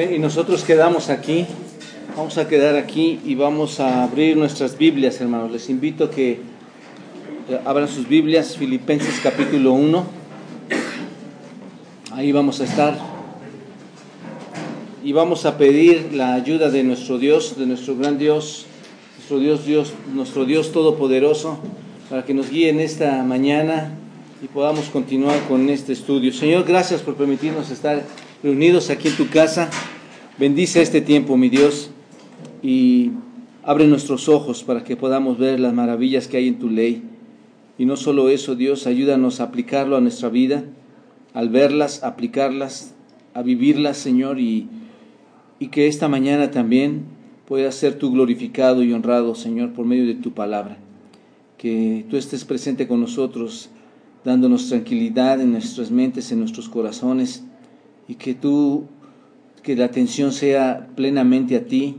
y nosotros quedamos aquí, vamos a quedar aquí y vamos a abrir nuestras Biblias, hermanos. Les invito a que abran sus Biblias, Filipenses capítulo 1. Ahí vamos a estar. Y vamos a pedir la ayuda de nuestro Dios, de nuestro gran Dios, nuestro Dios, Dios, nuestro Dios todopoderoso, para que nos guíe en esta mañana y podamos continuar con este estudio. Señor, gracias por permitirnos estar reunidos aquí en tu casa. Bendice este tiempo, mi Dios, y abre nuestros ojos para que podamos ver las maravillas que hay en tu ley. Y no solo eso, Dios, ayúdanos a aplicarlo a nuestra vida, al verlas, aplicarlas, a vivirlas, Señor, y, y que esta mañana también pueda ser tú glorificado y honrado, Señor, por medio de tu palabra. Que tú estés presente con nosotros, dándonos tranquilidad en nuestras mentes, en nuestros corazones y que tú, que la atención sea plenamente a ti,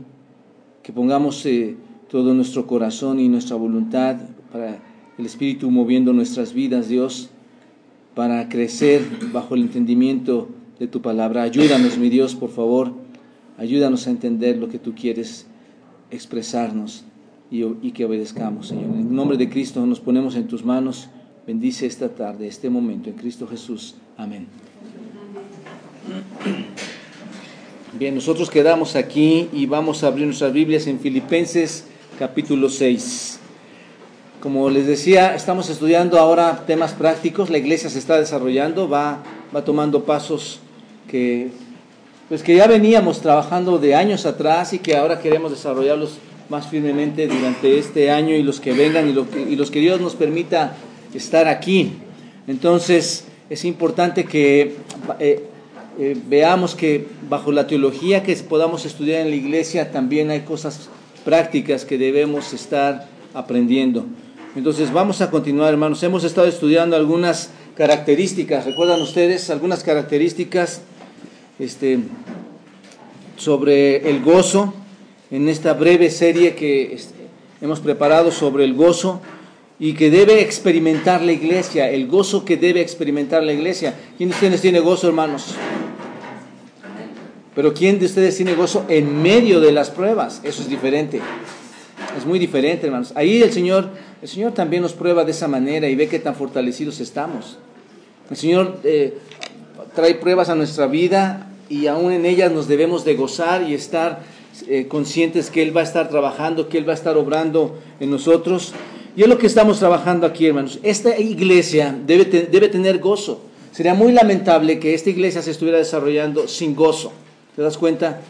que pongamos eh, todo nuestro corazón y nuestra voluntad para el Espíritu moviendo nuestras vidas, Dios, para crecer bajo el entendimiento de tu palabra. Ayúdanos, mi Dios, por favor, ayúdanos a entender lo que tú quieres expresarnos y, y que obedezcamos, Señor. En nombre de Cristo nos ponemos en tus manos. Bendice esta tarde, este momento, en Cristo Jesús. Amén. Bien, nosotros quedamos aquí y vamos a abrir nuestras Biblias en Filipenses capítulo 6. Como les decía, estamos estudiando ahora temas prácticos, la iglesia se está desarrollando, va, va tomando pasos que, pues que ya veníamos trabajando de años atrás y que ahora queremos desarrollarlos más firmemente durante este año y los que vengan y, lo los que Dios nos permita estar aquí. Entonces, es importante que eh, eh, veamos que bajo la teología que podamos estudiar en la iglesia también hay cosas prácticas que debemos estar aprendiendo. Entonces vamos a continuar, hermanos. Hemos estado estudiando algunas características, ¿recuerdan ustedes? Algunas características este, sobre el gozo en esta breve serie que este, hemos preparado sobre el gozo y que debe experimentar la iglesia, el gozo que debe experimentar la iglesia. ¿Quién de ustedes tiene gozo, hermanos? Pero ¿quién de ustedes tiene gozo en medio de las pruebas? Eso es diferente. Es muy diferente, hermanos. Ahí el Señor, el Señor también nos prueba de esa manera y ve qué tan fortalecidos estamos. El Señor eh, trae pruebas a nuestra vida y aún en ellas nos debemos de gozar y estar eh, conscientes que Él va a estar trabajando, que Él va a estar obrando en nosotros. Y es lo que estamos trabajando aquí, hermanos. Esta iglesia debe, debe tener gozo. Sería muy lamentable que esta iglesia se estuviera desarrollando sin gozo. ¿Te das cuenta?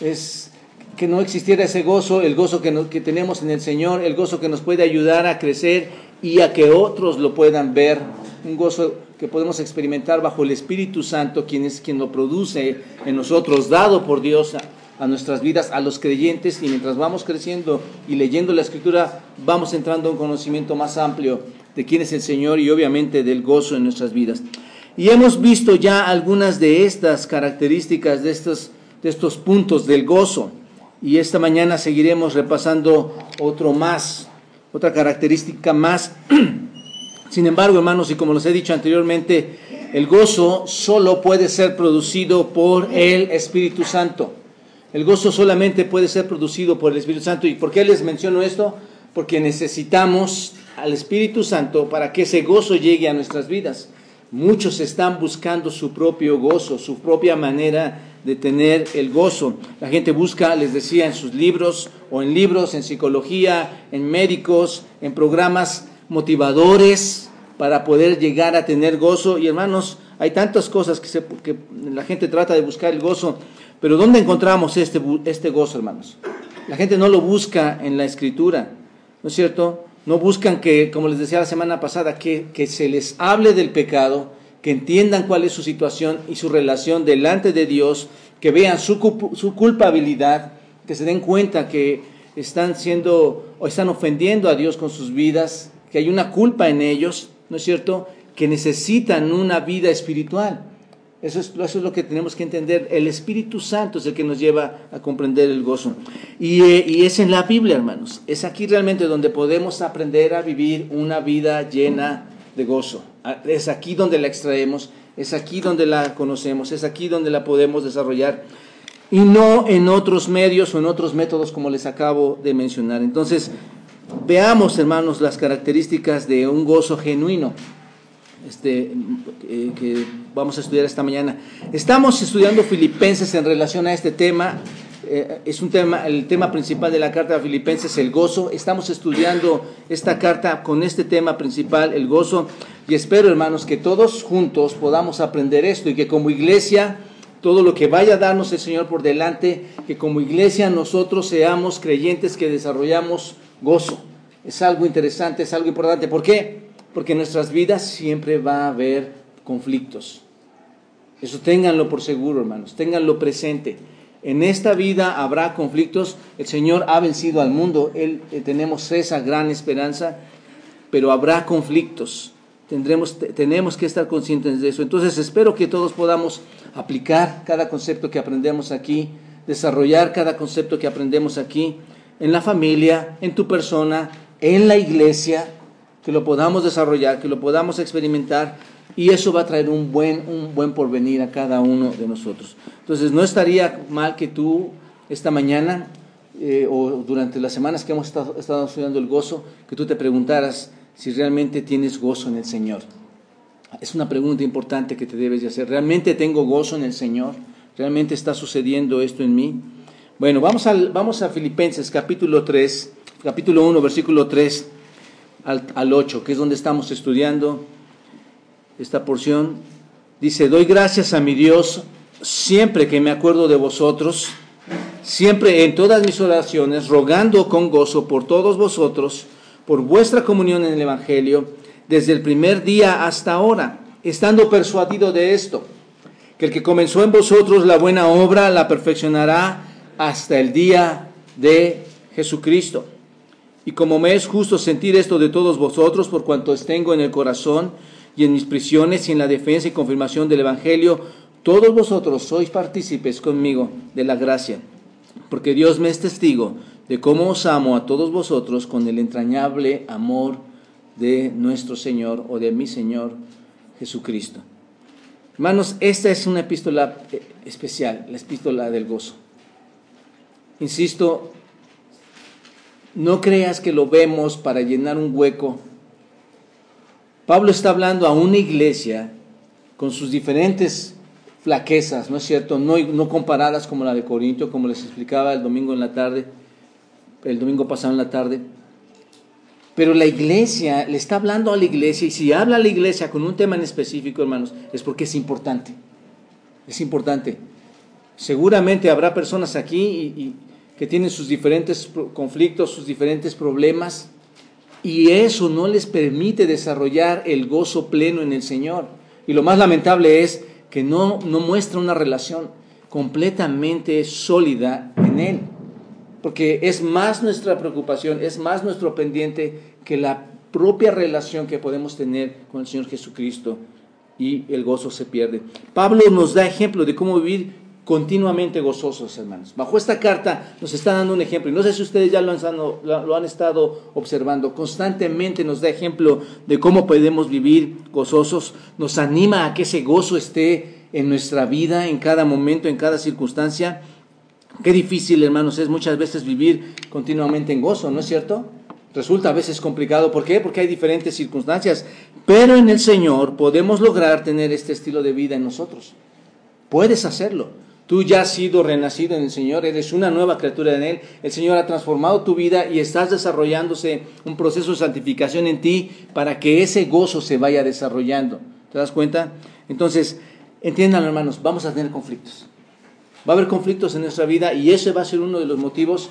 Es que no existiera ese gozo, el gozo que, tenemos en el Señor, el gozo que nos puede ayudar a crecer y a que otros lo puedan ver. Un gozo que podemos experimentar bajo el Espíritu Santo, quien es quien lo produce en nosotros, dado por Dios a nuestras vidas, a los creyentes, y mientras vamos creciendo y leyendo la Escritura, vamos entrando a un conocimiento más amplio de quién es el Señor y obviamente del gozo en nuestras vidas. Y hemos visto ya algunas de estas características, de estos, de estos puntos del gozo, y esta mañana seguiremos repasando otro más, otra característica más. Sin embargo, hermanos, y como les he dicho anteriormente, el gozo solo puede ser producido por el Espíritu Santo. El gozo solamente puede ser producido por el Espíritu Santo. ¿Y por qué les menciono esto? Porque necesitamos al Espíritu Santo para que ese gozo llegue a nuestras vidas. Muchos están buscando su propio gozo, su propia manera de tener el gozo. La gente busca, les decía, en sus libros o en libros, en psicología, en médicos, en programas motivadores para poder llegar a tener gozo. Y hermanos, hay tantas cosas que, que la gente trata de buscar el gozo, pero ¿dónde encontramos este, este gozo, hermanos? La gente no lo busca en la escritura, ¿no es cierto? No buscan que, como les decía la semana pasada, que, que se les hable del pecado, que entiendan cuál es su situación y su relación delante de Dios, que vean su, su culpabilidad, que se den cuenta que están siendo o están ofendiendo a Dios con sus vidas, que hay una culpa en ellos, ¿no es cierto? Que necesitan una vida espiritual. Eso es, eso es, lo que tenemos que entender. El Espíritu Santo es el que nos lleva a comprender el gozo. Y, eh, y, es en la Biblia, hermanos. Es aquí realmente donde podemos aprender a vivir una vida llena de gozo. Ah, es aquí donde la extraemos, es aquí donde la conocemos, es aquí donde la podemos desarrollar. y no en otros medios o en otros métodos como les acabo de mencionar. Entonces, veamos, hermanos, las características de un gozo genuino este, eh, que vamos a estudiar esta mañana. Estamos estudiando Filipenses en relación a este tema. Eh, es un tema, el tema principal de la carta de Filipenses, el gozo. Estamos estudiando esta carta con este tema principal, el gozo. Y espero, hermanos, que todos juntos podamos aprender esto y que como iglesia, todo lo que vaya a darnos el Señor por delante, que como iglesia nosotros seamos creyentes que desarrollamos gozo. Es algo interesante, es algo importante. ¿Por qué? Porque en nuestras vidas siempre va a haber conflictos. Eso ténganlo por seguro, hermanos, ténganlo presente. En esta vida habrá conflictos. El Señor ha vencido al mundo. Él, eh, tenemos esa gran esperanza, pero habrá conflictos. Tendremos, tenemos que estar conscientes de eso. Entonces espero que todos podamos aplicar cada concepto que aprendemos aquí, desarrollar cada concepto que aprendemos aquí en la familia, en tu persona, en la iglesia, que lo podamos desarrollar, que lo podamos experimentar y eso va a traer un buen, un buen porvenir a cada uno de nosotros. Entonces, no estaría mal que tú esta mañana eh, o durante las semanas que hemos estado, estado estudiando el gozo, que tú te preguntaras si realmente tienes gozo en el Señor. Es una pregunta importante que te debes de hacer. ¿Realmente tengo gozo en el Señor? ¿Realmente está sucediendo esto en mí? Bueno, vamos, al, vamos a Filipenses capítulo 3, capítulo 1, versículo 3 al, al 8, que es donde estamos estudiando esta porción. Dice, doy gracias a mi Dios siempre que me acuerdo de vosotros, siempre en todas mis oraciones, rogando con gozo por todos vosotros, por vuestra comunión en el Evangelio, desde el primer día hasta ahora, estando persuadido de esto, que el que comenzó en vosotros la buena obra la perfeccionará hasta el día de Jesucristo. Y como me es justo sentir esto de todos vosotros, por cuanto os tengo en el corazón y en mis prisiones y en la defensa y confirmación del Evangelio, todos vosotros sois partícipes conmigo de la gracia, porque Dios me es testigo de cómo os amo a todos vosotros con el entrañable amor de nuestro Señor o de mi Señor Jesucristo. Hermanos, esta es una epístola eh, especial, la epístola del gozo. Insisto, no creas que lo vemos para llenar un hueco. Pablo está hablando a una iglesia con sus diferentes flaquezas, ¿no es cierto? No, no comparadas como la de Corintio, como les explicaba el domingo en la tarde, el domingo pasado en la tarde. Pero la iglesia, le está hablando a la iglesia, y si habla a la iglesia con un tema en específico, hermanos, es porque es importante. Es importante. Seguramente habrá personas aquí y que tienen sus diferentes conflictos, sus diferentes problemas, y eso no les permite desarrollar el gozo pleno en el Señor. Y lo más lamentable es que no, no muestra una relación completamente sólida en Él. Porque es más nuestra preocupación, es más nuestro pendiente que la propia relación que podemos tener con el Señor Jesucristo y el gozo se pierde. Pablo nos da ejemplo de cómo vivir continuamente gozosos, hermanos. Bajo esta carta nos está dando un ejemplo, y no sé si ustedes ya lo han, lo han estado observando, constantemente nos da ejemplo de cómo podemos vivir gozosos, nos anima a que ese gozo esté en nuestra vida, en cada momento, en cada circunstancia. Qué difícil, hermanos, es muchas veces vivir continuamente en gozo, ¿no es cierto? Resulta a veces complicado. ¿Por qué? Porque hay diferentes circunstancias. Pero en el Señor podemos lograr tener este estilo de vida en nosotros. Puedes hacerlo. Tú ya has sido renacido en el Señor, eres una nueva criatura en Él. El Señor ha transformado tu vida y estás desarrollándose un proceso de santificación en ti para que ese gozo se vaya desarrollando. ¿Te das cuenta? Entonces, entiendan hermanos, vamos a tener conflictos. Va a haber conflictos en nuestra vida y ese va a ser uno de los motivos,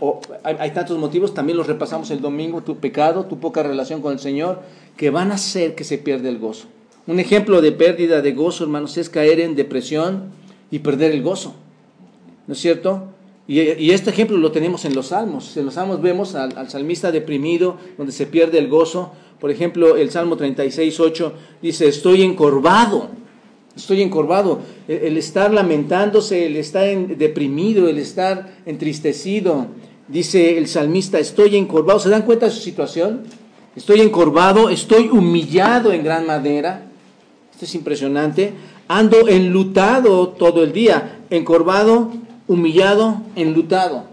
o hay, hay tantos motivos, también los repasamos el domingo, tu pecado, tu poca relación con el Señor, que van a hacer que se pierda el gozo. Un ejemplo de pérdida de gozo, hermanos, es caer en depresión, y perder el gozo. ¿No es cierto? Y, este ejemplo lo tenemos en los salmos. En los salmos vemos al, salmista deprimido, donde se pierde el gozo. Por ejemplo, el Salmo 36, 8 dice, estoy encorvado. Estoy encorvado. El, estar lamentándose, el estar deprimido, el estar entristecido. Dice el salmista, estoy encorvado. ¿Se dan cuenta de su situación? Estoy encorvado, estoy humillado en gran manera. Esto es impresionante ando enlutado todo el día, encorvado humillado, enlutado.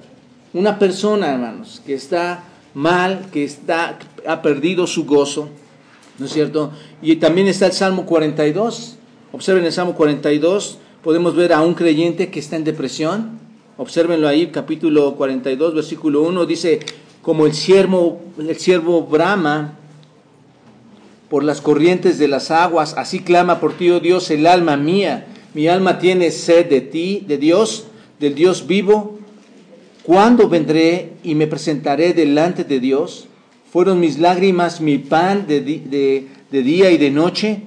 Una persona, hermanos, que está mal, que está, ha perdido su gozo, ¿no es cierto? Y también está el Salmo 42. Observen el Salmo 42, podemos ver a un creyente que está en depresión. Obsérvenlo ahí, capítulo 42, versículo 1, dice, como el siervo, el siervo brama por las corrientes de las aguas, así clama por ti, oh Dios, el alma mía. Mi alma tiene sed de ti, de Dios, del Dios vivo. ¿Cuándo vendré y me presentaré delante de Dios? Fueron mis lágrimas mi pan de, de día y de noche,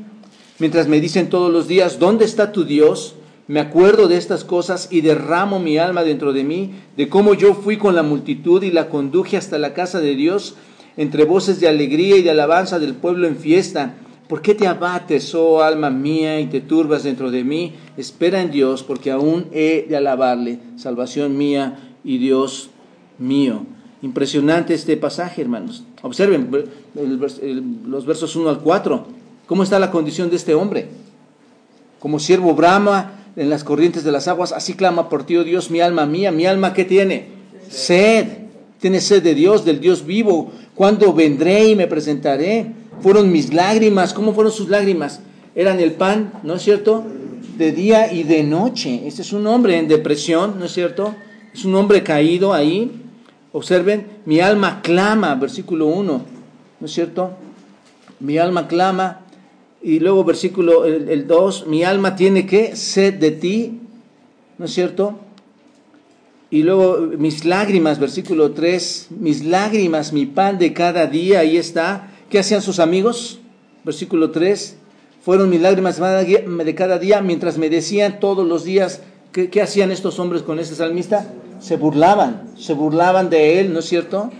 mientras me dicen todos los días, ¿dónde está tu Dios? Me acuerdo de estas cosas y derramo mi alma dentro de mí, de cómo yo fui con la multitud y la conduje hasta la casa de Dios, entre voces de alegría y de alabanza del pueblo en fiesta. ¿Por qué te abates, oh alma mía, y te turbas dentro de mí? Espera en Dios, porque aún he de alabarle, salvación mía y Dios mío. Impresionante este pasaje, hermanos. Observen los versos 1 al 4. ¿Cómo está la condición de este hombre? Como siervo Brahma en las corrientes de las aguas, así clama por ti, oh Dios, mi alma mía, mi alma que tiene sed, tiene sed de Dios, del Dios vivo. Cuando vendré y me presentaré, fueron mis lágrimas. ¿Cómo fueron sus lágrimas? Eran el pan, ¿no es cierto? De día y de noche. Este es un hombre en depresión, ¿no es cierto? Es un hombre caído ahí. Observen, mi alma clama, versículo 1, ¿no es cierto? Mi alma clama y luego versículo el 2, mi alma tiene que sed de ti, ¿no es cierto? Y luego mis lágrimas, versículo 3, mis lágrimas, mi pan de cada día, ahí está. ¿Qué hacían sus amigos? Versículo 3, fueron mis lágrimas de cada día mientras me decían todos los días, ¿qué, hacían estos hombres con este salmista? Se burlaban, se burlaban de él, ¿no es cierto?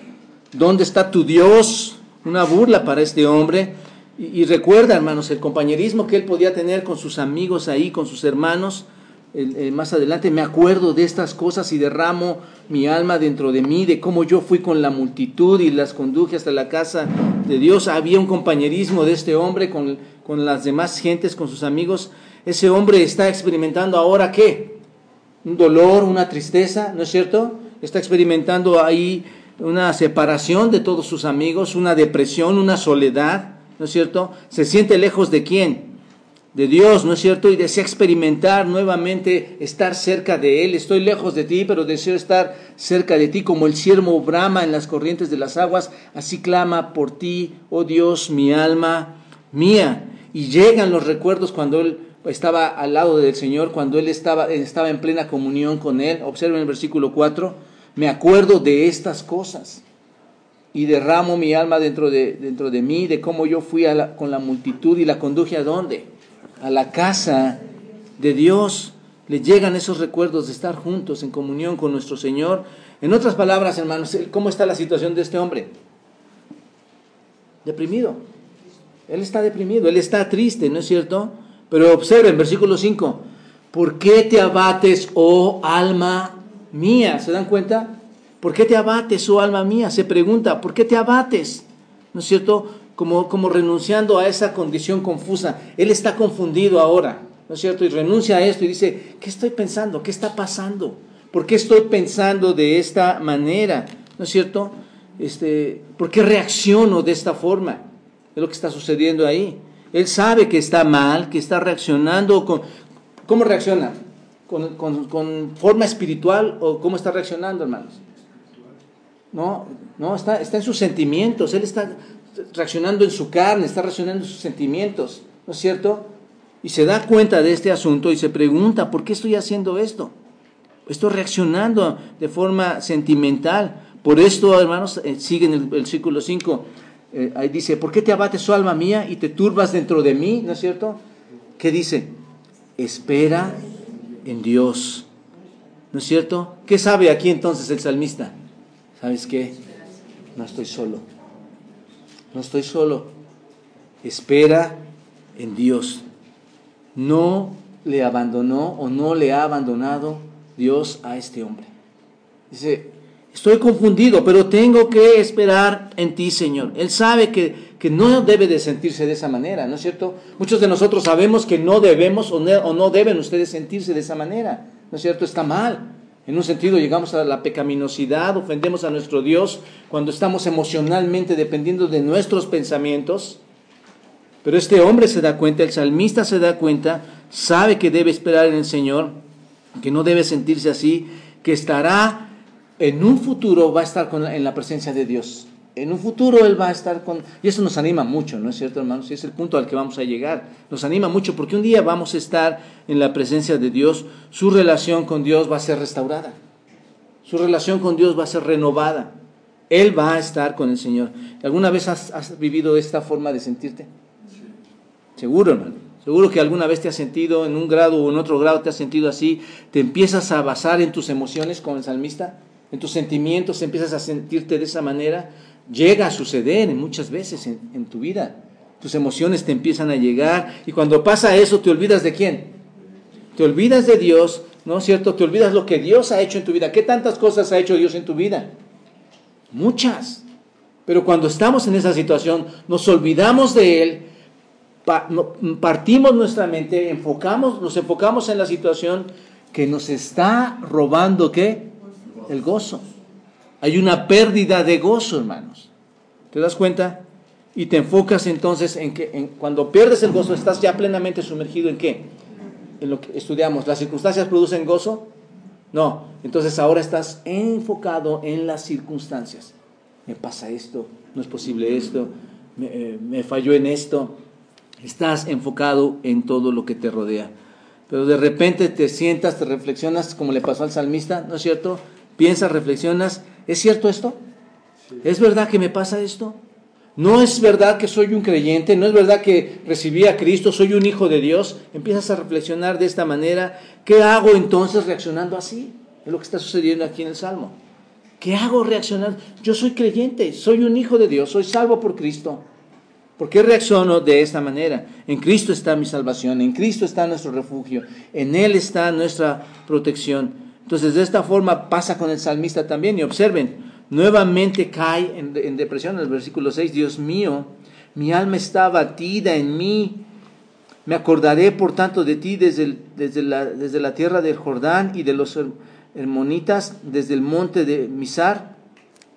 ¿Dónde está tu Dios? Una burla para este hombre. Y, recuerda, hermanos, el compañerismo que él podía tener con sus amigos ahí, con sus hermanos. Más adelante me acuerdo de estas cosas y derramo mi alma dentro de mí, de cómo yo fui con la multitud y las conduje hasta la casa de Dios. Había un compañerismo de este hombre con, con las demás gentes, con sus amigos. Ese hombre está experimentando ahora qué? Un dolor, una tristeza, ¿no es cierto? Está experimentando ahí una separación de todos sus amigos, una depresión, una soledad. ¿no es cierto? Se siente lejos de quién? De Dios, ¿no es cierto? Y desea experimentar nuevamente estar cerca de Él. Estoy lejos de ti, pero deseo estar cerca de ti, como el siervo brama en las corrientes de las aguas. Así clama por ti, oh Dios, mi alma mía. Y llegan los recuerdos cuando Él estaba al lado del Señor, cuando Él estaba, estaba en plena comunión con Él. Observen el versículo 4. Me acuerdo de estas cosas y derramo mi alma dentro de, dentro de mí, de cómo yo fui con la multitud y la conduje a dónde? A la casa de Dios. Le llegan esos recuerdos de estar juntos en comunión con nuestro Señor. En otras palabras, hermanos, ¿cómo está la situación de este hombre? Deprimido. Él está deprimido, él está triste, ¿no es cierto? Pero observen, versículo 5, ¿por qué te abates, oh alma mía? ¿Se dan cuenta? ¿Por qué te abates, oh alma mía? Se pregunta, ¿por qué te abates? ¿No es cierto? Como, como renunciando a esa condición confusa. Él está confundido ahora, ¿no es cierto? Y renuncia a esto y dice, ¿qué estoy pensando? ¿Qué está pasando? ¿Por qué estoy pensando de esta manera? ¿No es cierto? Este, ¿Por qué reacciono de esta forma? Es lo que está sucediendo ahí. Él sabe que está mal, que está reaccionando con... ¿Cómo reacciona? ¿Con, con, con forma espiritual o cómo está reaccionando, hermanos? No, no, está, está en sus sentimientos, él está reaccionando en su carne, está reaccionando en sus sentimientos, ¿no es cierto? Y se da cuenta de este asunto y se pregunta, ¿por qué estoy haciendo esto? Estoy reaccionando de forma sentimental. Por esto, hermanos, eh, sigue en el, versículo 5, eh, ahí dice, ¿por qué te abates, su oh alma mía, y te turbas dentro de mí? ¿No es cierto? ¿Qué dice? Espera en Dios. ¿No es cierto? ¿Qué sabe aquí entonces el salmista? ¿sabes qué? No estoy solo. No estoy solo. Espera en Dios. No le abandonó o no le ha abandonado Dios a este hombre. Dice, estoy confundido, pero tengo que esperar en ti, Señor. Él sabe que, que no debe de sentirse de esa manera, ¿no es cierto? Muchos de nosotros sabemos que no debemos o no, o no deben ustedes sentirse de esa manera, ¿no es cierto? Está mal. En un sentido llegamos a la pecaminosidad, ofendemos a nuestro Dios cuando estamos emocionalmente dependiendo de nuestros pensamientos. Pero este hombre se da cuenta, el salmista se da cuenta, sabe que debe esperar en el Señor, que no debe sentirse así, que estará en un futuro, va a estar en la presencia de Dios. En un futuro Él va a estar con... Y eso nos anima mucho, ¿no es cierto, hermanos? Y es el punto al que vamos a llegar. Nos anima mucho porque un día vamos a estar en la presencia de Dios. Su relación con Dios va a ser restaurada. Su relación con Dios va a ser renovada. Él va a estar con el Señor. ¿Alguna vez has, vivido esta forma de sentirte? Seguro, hermano. Seguro que alguna vez te has sentido en un grado o en otro grado te has sentido así. Te empiezas a basar en tus emociones como el salmista, en tus sentimientos, empiezas a sentirte de esa manera llega a suceder muchas veces en, tu vida. Tus emociones te empiezan a llegar y cuando pasa eso te olvidas de quién. Te olvidas de Dios, ¿no es cierto? Te olvidas lo que Dios ha hecho en tu vida. ¿Qué tantas cosas ha hecho Dios en tu vida? Muchas. Pero cuando estamos en esa situación, nos olvidamos de Él, partimos nuestra mente, enfocamos, nos enfocamos en la situación que nos está robando, ¿qué? El gozo. Hay una pérdida de gozo, hermanos. ¿Te das cuenta? Y te enfocas entonces en que cuando pierdes el gozo estás ya plenamente sumergido en qué? En lo que estudiamos. ¿Las circunstancias producen gozo? No. Entonces ahora estás enfocado en las circunstancias. Me pasa esto, no es posible esto, me, eh, me falló en esto. Estás enfocado en todo lo que te rodea. Pero de repente te sientas, te reflexionas como le pasó al salmista, ¿no es cierto? Piensas, reflexionas ¿Es cierto esto? ¿Es verdad que me pasa esto? ¿No es verdad que soy un creyente? ¿No es verdad que recibí a Cristo? ¿Soy un hijo de Dios? Empiezas a reflexionar de esta manera. ¿Qué hago entonces reaccionando así? Es lo que está sucediendo aquí en el Salmo. ¿Qué hago reaccionando? Yo soy creyente, soy un hijo de Dios, soy salvo por Cristo. ¿Por qué reacciono de esta manera? En Cristo está mi salvación, en Cristo está nuestro refugio, en Él está nuestra protección. Entonces, de esta forma pasa con el salmista también. Y observen, nuevamente cae en, depresión en el versículo 6. Dios mío, mi alma está batida en mí. Me acordaré, por tanto, de ti desde, desde, la, desde la tierra del Jordán y de los hermonitas, desde el monte de Misar.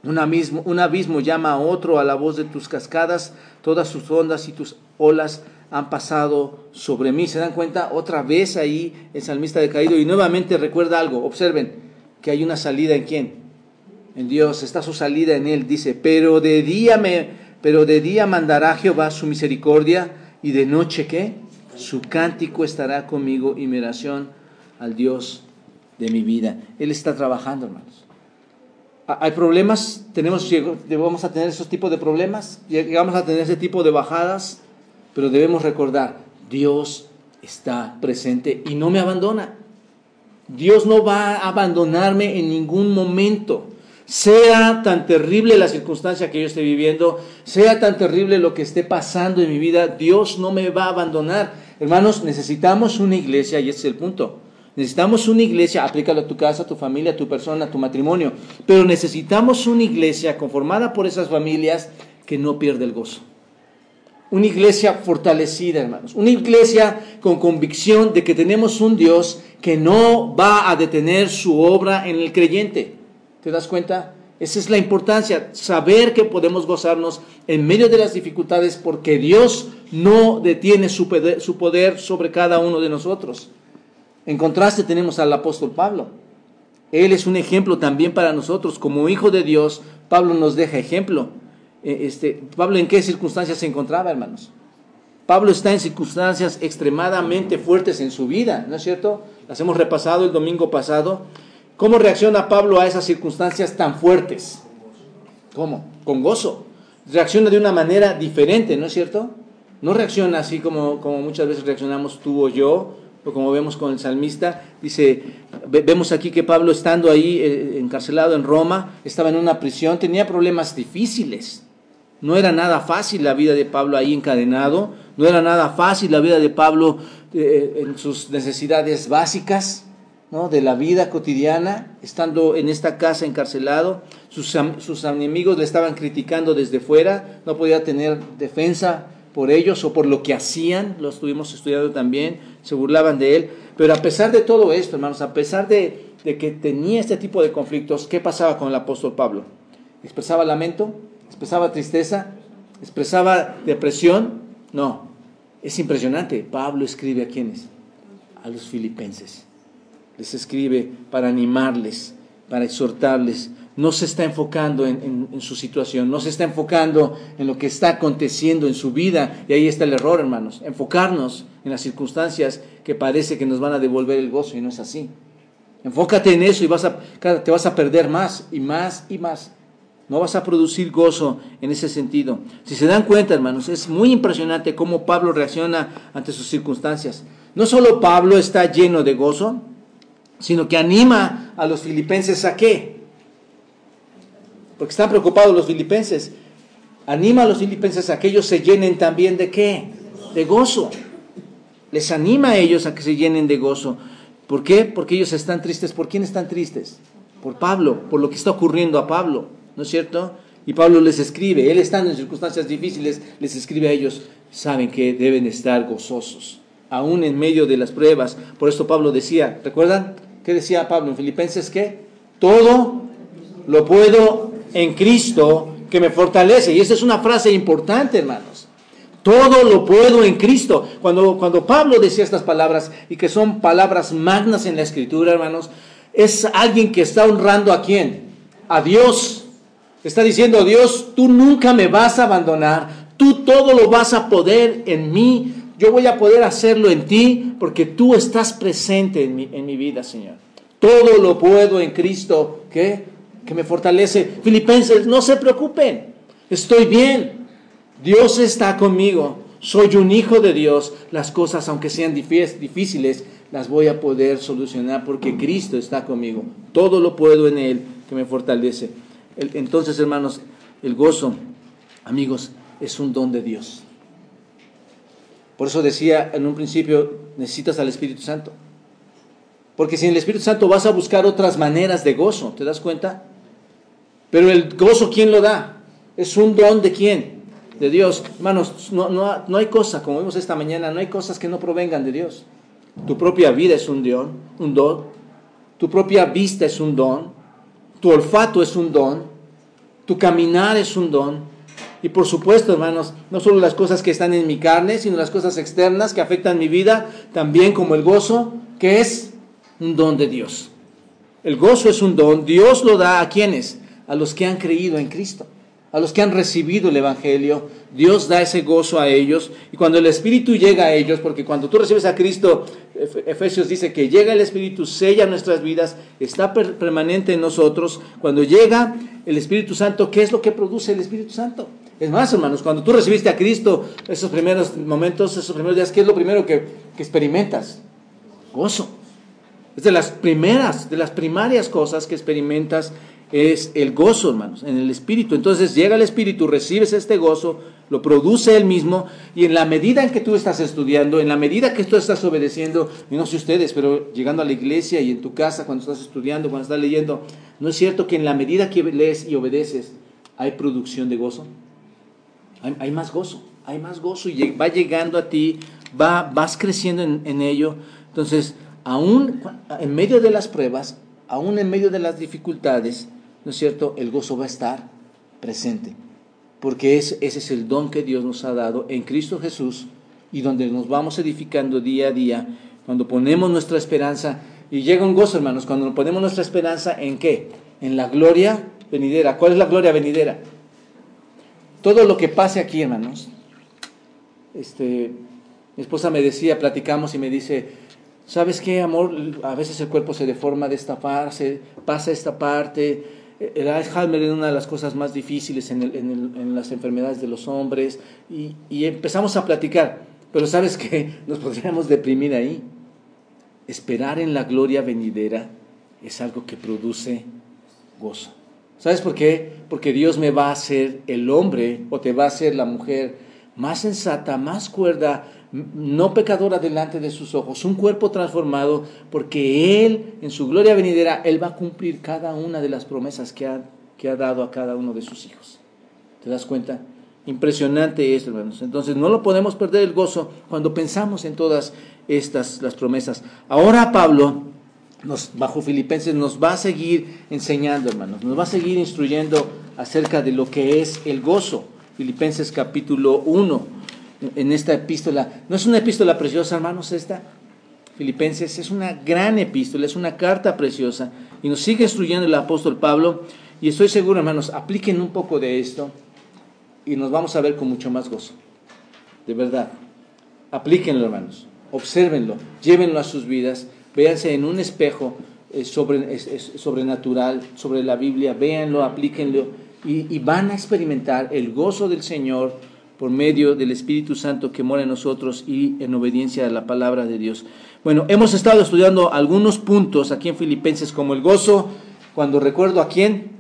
Un abismo, un abismo llama a otro a la voz de tus cascadas, todas sus ondas y tus olas han pasado sobre mí. ¿Se dan cuenta? Otra vez ahí el salmista decaído y nuevamente recuerda algo. Observen que hay una salida en quién? En Dios. Está su salida en Él. Dice, pero de día me, pero de día mandará Jehová su misericordia y de noche qué? Su cántico estará conmigo y mi oración al Dios de mi vida. Él está trabajando, hermanos. Hay problemas, tenemos, vamos a tener esos tipos de problemas, llegamos a tener ese tipo de bajadas, pero debemos recordar, Dios está presente y no me abandona. Dios no va a abandonarme en ningún momento. Sea tan terrible la circunstancia que yo esté viviendo, sea tan terrible lo que esté pasando en mi vida, Dios no me va a abandonar. Hermanos, necesitamos una iglesia y ese es el punto. Necesitamos una iglesia, aplícalo a tu casa, a tu familia, a tu persona, a tu matrimonio, pero necesitamos una iglesia conformada por esas familias que no pierde el gozo. Una iglesia fortalecida, hermanos. Una iglesia con convicción de que tenemos un Dios que no va a detener su obra en el creyente. ¿Te das cuenta? Esa es la importancia, saber que podemos gozarnos en medio de las dificultades porque Dios no detiene su poder, sobre cada uno de nosotros. En contraste tenemos al apóstol Pablo. Él es un ejemplo también para nosotros. Como hijo de Dios, Pablo nos deja ejemplo. Eh, este, Pablo en qué circunstancias se encontraba, hermanos. Pablo está en circunstancias extremadamente fuertes en su vida, ¿no es cierto? Las hemos repasado el domingo pasado. ¿Cómo reacciona Pablo a esas circunstancias tan fuertes? ¿Cómo? Con gozo. Reacciona de una manera diferente, ¿no es cierto? No reacciona así como, como muchas veces reaccionamos tú o yo, o como vemos con el salmista. Dice, vemos aquí que Pablo estando ahí eh, encarcelado en Roma, estaba en una prisión, tenía problemas difíciles. No era nada fácil la vida de Pablo ahí encadenado, no era nada fácil la vida de Pablo eh, en sus necesidades básicas ¿no? de la vida cotidiana, estando en esta casa encarcelado. Sus, sus enemigos le estaban criticando desde fuera, no podía tener defensa por ellos o por lo que hacían, lo estuvimos estudiando también, se burlaban de él. Pero a pesar de todo esto, hermanos, a pesar de, de que tenía este tipo de conflictos, ¿qué pasaba con el apóstol Pablo? ¿Expresaba lamento? ¿Expresaba tristeza? ¿Expresaba depresión? No. Es impresionante. Pablo escribe a quienes? A los filipenses. Les escribe para animarles, para exhortarles. No se está enfocando en, su situación, no se está enfocando en lo que está aconteciendo en su vida. Y ahí está el error, hermanos. Enfocarnos en las circunstancias que parece que nos van a devolver el gozo y no es así. Enfócate en eso y vas a, te vas a perder más y más y más. No vas a producir gozo en ese sentido. Si se dan cuenta, hermanos, es muy impresionante cómo Pablo reacciona ante sus circunstancias. No solo Pablo está lleno de gozo, sino que anima a los filipenses a qué? Porque están preocupados los filipenses. Anima a los filipenses a que ellos se llenen también de qué? De gozo. Les anima a ellos a que se llenen de gozo. ¿Por qué? Porque ellos están tristes. ¿Por quién están tristes? Por Pablo, por lo que está ocurriendo a Pablo, ¿no es cierto? Y Pablo les escribe, él estando en circunstancias difíciles, les escribe a ellos, saben que deben estar gozosos, aún en medio de las pruebas. Por esto Pablo decía, ¿recuerdan? ¿Qué decía Pablo en Filipenses? ¿Qué? Todo lo puedo en Cristo que me fortalece. Y esa es una frase importante, hermanos. Todo lo puedo en Cristo. Cuando, cuando Pablo decía estas palabras, y que son palabras magnas en la escritura, hermanos, es alguien que está honrando a quién? A Dios. Está diciendo, Dios, tú nunca me vas a abandonar. Tú todo lo vas a poder en mí. Yo voy a poder hacerlo en ti porque tú estás presente en mi, en mi vida, Señor. Todo lo puedo en Cristo que, que me fortalece. Filipenses, no se preocupen. Estoy bien. Dios está conmigo, soy un hijo de Dios, las cosas aunque sean difíciles, las voy a poder solucionar porque Cristo está conmigo. Todo lo puedo en Él que me fortalece. Entonces, hermanos, el gozo, amigos, es un don de Dios. Por eso decía en un principio, necesitas al Espíritu Santo. Porque sin el Espíritu Santo vas a buscar otras maneras de gozo, ¿te das cuenta? Pero el gozo, ¿quién lo da? Es un don de quién? de Dios. Hermanos, no, no, hay cosa, como vimos esta mañana, no hay cosas que no provengan de Dios. Tu propia vida es un don, un don. Tu propia vista es un don. Tu olfato es un don. Tu caminar es un don. Y por supuesto, hermanos, no solo las cosas que están en mi carne, sino las cosas externas que afectan mi vida, también como el gozo, que es un don de Dios. El gozo es un don. Dios lo da a quienes? A los que han creído en Cristo a los que han recibido el Evangelio, Dios da ese gozo a ellos y cuando el Espíritu llega a ellos, porque cuando tú recibes a Cristo, Efesios dice que llega el Espíritu, sella nuestras vidas, está permanente en nosotros, cuando llega el Espíritu Santo, ¿qué es lo que produce el Espíritu Santo? Es más, hermanos, cuando tú recibiste a Cristo, esos primeros momentos, esos primeros días, ¿qué es lo primero que, que experimentas? Gozo. Es de las primeras, de las primarias cosas que experimentas es el gozo, hermanos, en el Espíritu. Entonces llega el Espíritu, recibes este gozo, lo produce Él mismo, y en la medida en que tú estás estudiando, en la medida que tú estás obedeciendo, y no sé ustedes, pero llegando a la iglesia y en tu casa, cuando estás estudiando, cuando estás leyendo, ¿no es cierto que en la medida que lees y obedeces, hay producción de gozo? Hay, más gozo, hay más gozo, y va llegando a ti, va, vas creciendo en, en ello. Entonces, aún en medio de las pruebas, aún en medio de las dificultades, ¿no es cierto? El gozo va a estar presente. Porque ese es el don que Dios nos ha dado en Cristo Jesús y donde nos vamos edificando día a día, cuando ponemos nuestra esperanza, y llega un gozo, hermanos, cuando ponemos nuestra esperanza en qué? En la gloria venidera. ¿Cuál es la gloria venidera? Todo lo que pase aquí, hermanos. Este, mi esposa me decía, platicamos y me dice, ¿sabes qué, amor? A veces el cuerpo se deforma de esta parte, pasa esta parte, el Alzheimer es una de las cosas más difíciles en, las enfermedades de los hombres y, empezamos a platicar, pero sabes que nos podríamos deprimir ahí. Esperar en la gloria venidera es algo que produce gozo. ¿Sabes por qué? Porque Dios me va a hacer el hombre o te va a hacer la mujer más sensata, más cuerda, no pecadora delante de sus ojos, un cuerpo transformado, porque Él, en su gloria venidera, Él va a cumplir cada una de las promesas que ha, que ha dado a cada uno de sus hijos. ¿Te das cuenta? Impresionante esto, hermanos. Entonces no lo podemos perder el gozo cuando pensamos en todas estas las promesas. Ahora Pablo nos, bajo Filipenses nos va a seguir enseñando, hermanos, nos va a seguir instruyendo acerca de lo que es el gozo. Filipenses capítulo 1, en esta epístola. ¿No es una epístola preciosa, hermanos, esta? Filipenses es una gran epístola, es una carta preciosa y nos sigue instruyendo el apóstol Pablo y estoy seguro, hermanos, apliquen un poco de esto y nos vamos a ver con mucho más gozo. De verdad. Aplíquenlo, hermanos. Obsérvenlo, llévenlo a sus vidas, véanse en un espejo eh, sobre, sobrenatural sobre la Biblia, véanlo, aplíquenlo y, y van a experimentar el gozo del Señor por medio del Espíritu Santo que mora en nosotros y en obediencia a la palabra de Dios. Bueno, hemos estado estudiando algunos puntos aquí en Filipenses como el gozo cuando recuerdo a quién,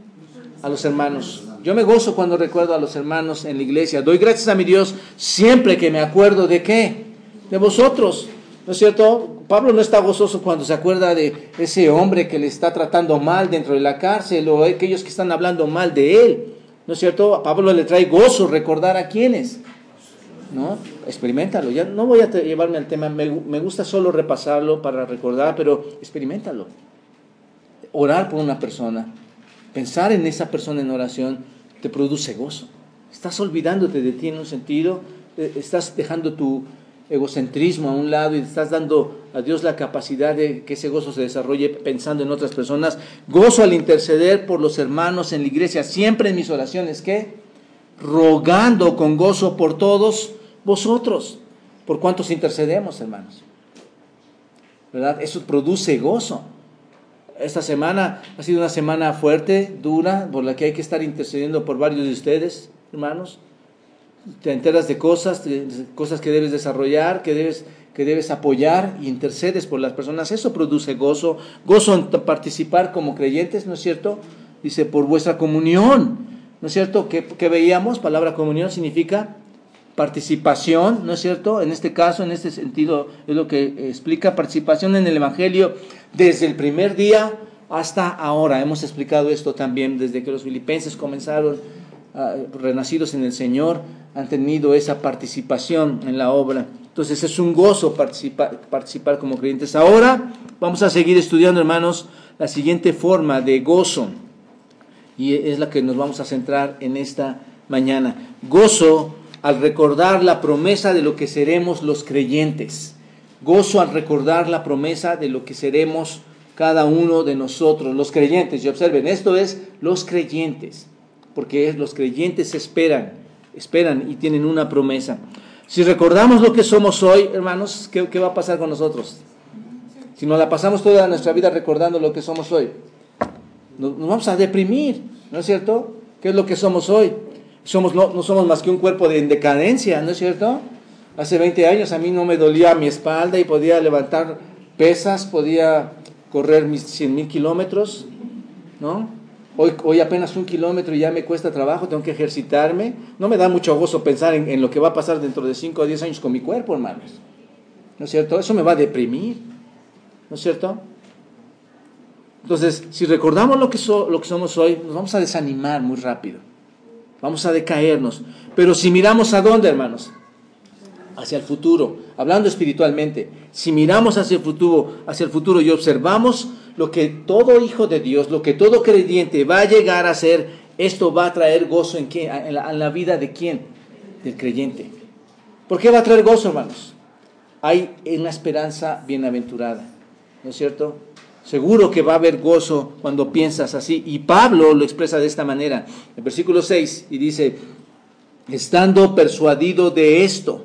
a los hermanos. Yo me gozo cuando recuerdo a los hermanos en la iglesia. Doy gracias a mi Dios siempre que me acuerdo de qué, de vosotros. ¿No es cierto? Pablo no está gozoso cuando se acuerda de ese hombre que le está tratando mal dentro de la cárcel o aquellos que están hablando mal de él. ¿No es cierto? A Pablo le trae gozo recordar a quienes. ¿No? Experimentalo. Ya no voy a llevarme al tema, me, me gusta solo repasarlo para recordar, pero experimentalo. Orar por una persona, pensar en esa persona en oración, te produce gozo. Estás olvidándote de ti en un sentido, eh, estás dejando tu egocentrismo a un lado y estás dando a Dios la capacidad de que ese gozo se desarrolle pensando en otras personas. Gozo al interceder por los hermanos en la iglesia, siempre en mis oraciones, ¿qué? Rogando con gozo por todos vosotros. ¿Por cuántos intercedemos, hermanos? ¿Verdad? Eso produce gozo. Esta semana ha sido una semana fuerte, dura, por la que hay que estar intercediendo por varios de ustedes, hermanos te enteras de cosas, cosas que debes desarrollar, que debes, que debes apoyar y intercedes por las personas. Eso produce gozo, gozo en participar como creyentes, ¿no es cierto? Dice, por vuestra comunión, ¿no es cierto? ¿Qué, veíamos? Palabra comunión significa participación, ¿no es cierto? En este caso, en este sentido, es lo que explica participación en el Evangelio desde el primer día hasta ahora. Hemos explicado esto también desde que los filipenses comenzaron Ah, renacidos en el Señor han tenido esa participación en la obra. Entonces es un gozo participar, participar como creyentes. Ahora vamos a seguir estudiando, hermanos, la siguiente forma de gozo. Y es la que nos vamos a centrar en esta mañana. Gozo al recordar la promesa de lo que seremos los creyentes. Gozo al recordar la promesa de lo que seremos cada uno de nosotros, los creyentes. Y observen, esto es los creyentes porque los creyentes esperan, esperan y tienen una promesa. Si recordamos lo que somos hoy, hermanos, ¿qué, va a pasar con nosotros? Si nos la pasamos toda nuestra vida recordando lo que somos hoy, nos, vamos a deprimir, ¿no es cierto? ¿Qué es lo que somos hoy? Somos, no, no somos más que un cuerpo de decadencia, ¿no es cierto? Hace 20 años a mí no me dolía mi espalda y podía levantar pesas, podía correr mis 100 mil kilómetros, ¿no? Hoy, apenas un kilómetro y ya me cuesta trabajo, tengo que ejercitarme. No me da mucho gozo pensar en, lo que va a pasar dentro de 5 o 10 años con mi cuerpo, hermanos. ¿No es cierto? Eso me va a deprimir. ¿No es cierto? Entonces, si recordamos lo que, lo que somos hoy, nos vamos a desanimar muy rápido. Vamos a decaernos. Pero si miramos a dónde, hermanos? Hacia el futuro, hablando espiritualmente. Si miramos hacia el futuro, hacia el futuro y observamos lo que todo hijo de Dios, lo que todo creyente va a llegar a ser, esto va a traer gozo en, quién, en, la, vida de quién? Del creyente. ¿Por qué va a traer gozo, hermanos? Hay una esperanza bienaventurada, ¿no es cierto? Seguro que va a haber gozo cuando piensas así. Y Pablo lo expresa de esta manera, en versículo 6, y dice, estando persuadido de esto,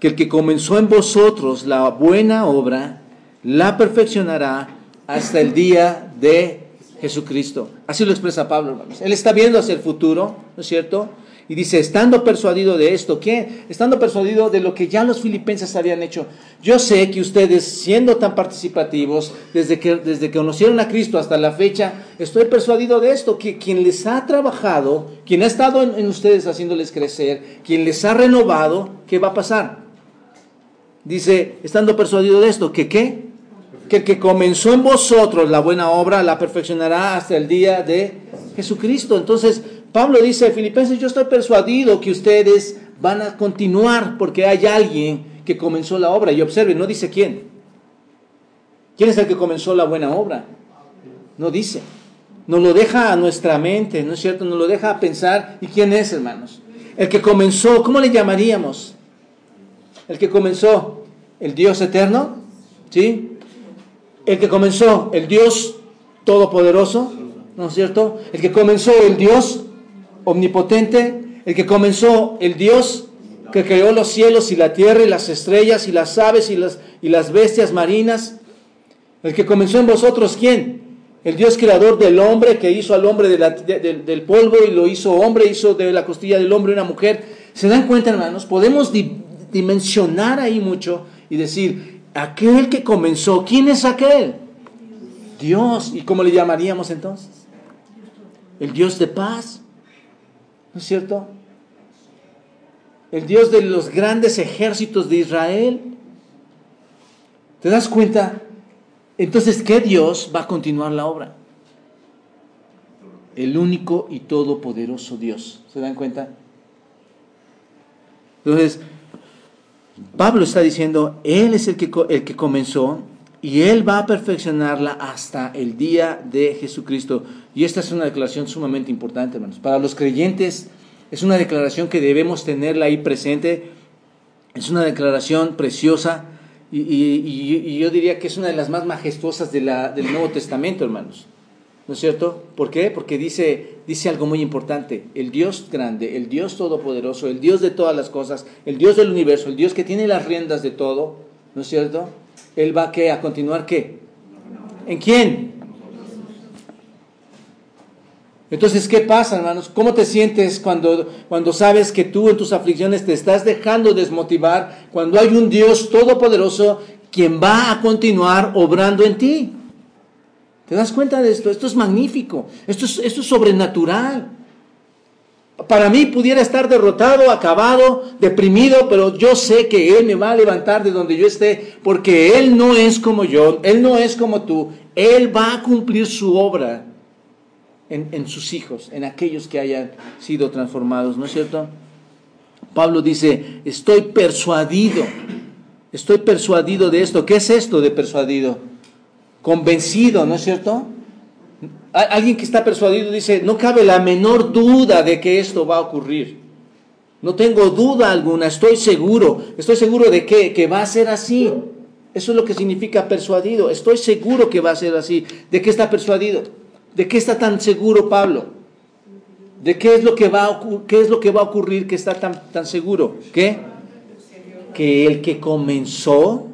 que el que comenzó en vosotros la buena obra, la perfeccionará hasta el día de Jesucristo. Así lo expresa Pablo, hermanos. Él está viendo hacia el futuro, ¿no es cierto? Y dice, estando persuadido de esto, ¿qué? Estando persuadido de lo que ya los filipenses habían hecho. Yo sé que ustedes, siendo tan participativos, desde que, desde que conocieron a Cristo hasta la fecha, estoy persuadido de esto, que quien les ha trabajado, quien ha estado en, en ustedes haciéndoles crecer, quien les ha renovado, ¿qué va a pasar? Dice, estando persuadido de esto, que qué? Que el que comenzó en vosotros la buena obra la perfeccionará hasta el día de Jesucristo. Entonces, Pablo dice, Filipenses, yo estoy persuadido que ustedes van a continuar porque hay alguien que comenzó la obra. Y observen, no dice quién. ¿Quién es el que comenzó la buena obra? No dice. Nos lo deja a nuestra mente, ¿no es cierto? Nos lo deja a pensar. ¿Y quién es, hermanos? El que comenzó, ¿cómo le llamaríamos? El que comenzó, el Dios eterno, ¿sí? El que comenzó, el Dios todopoderoso, ¿no es cierto? El que comenzó, el Dios omnipotente, el que comenzó, el Dios que creó los cielos y la tierra y las estrellas y las aves y las, y las bestias marinas. El que comenzó en vosotros, ¿quién? El Dios creador del hombre que hizo al hombre del polvo y lo hizo hombre, hizo de la costilla del hombre una mujer. ¿Se dan cuenta, hermanos? Podemos dimensionar ahí mucho y decir, aquel que comenzó, ¿quién es aquel? Dios. ¿Y cómo le llamaríamos entonces? El Dios de paz. ¿No es cierto? El Dios de los grandes ejércitos de Israel. ¿Te das cuenta? Entonces, ¿qué Dios va a continuar la obra? El único y todopoderoso Dios. ¿Se dan cuenta? Entonces, Pablo está diciendo, Él es el que, el que comenzó y Él va a perfeccionarla hasta el día de Jesucristo. Y esta es una declaración sumamente importante, hermanos. Para los creyentes es una declaración que debemos tenerla ahí presente. Es una declaración preciosa y, yo diría que es una de las más majestuosas del Nuevo Testamento, hermanos. ¿No es cierto? ¿Por qué? Porque dice, dice algo muy importante. El Dios grande, el Dios todopoderoso, el Dios de todas las cosas, el Dios del universo, el Dios que tiene las riendas de todo, ¿no es cierto? Él va ¿qué? a continuar qué? ¿En quién? Entonces, ¿qué pasa, hermanos? ¿Cómo te sientes cuando, cuando sabes que tú en tus aflicciones te estás dejando desmotivar, cuando hay un Dios todopoderoso quien va a continuar obrando en ti? ¿Te das cuenta de esto? Esto es magnífico, esto es, esto es sobrenatural. Para mí pudiera estar derrotado, acabado, deprimido, pero yo sé que Él me va a levantar de donde yo esté, porque Él no es como yo, Él no es como tú, Él va a cumplir su obra en, sus hijos, en aquellos que hayan sido transformados, ¿no es cierto? Pablo dice, estoy persuadido, estoy persuadido de esto. ¿Qué es esto de persuadido? Convencido, ¿no es cierto? Alguien que está persuadido dice, no cabe la menor duda de que esto va a ocurrir. No tengo duda alguna, estoy seguro. Estoy seguro de que, que va a ser así. Eso es lo que significa persuadido. Estoy seguro que va a ser así. ¿De qué está persuadido? ¿De qué está tan seguro Pablo? ¿De qué es lo que va a, qué es lo que va a ocurrir que está tan, tan seguro? ¿Qué? Que el que comenzó,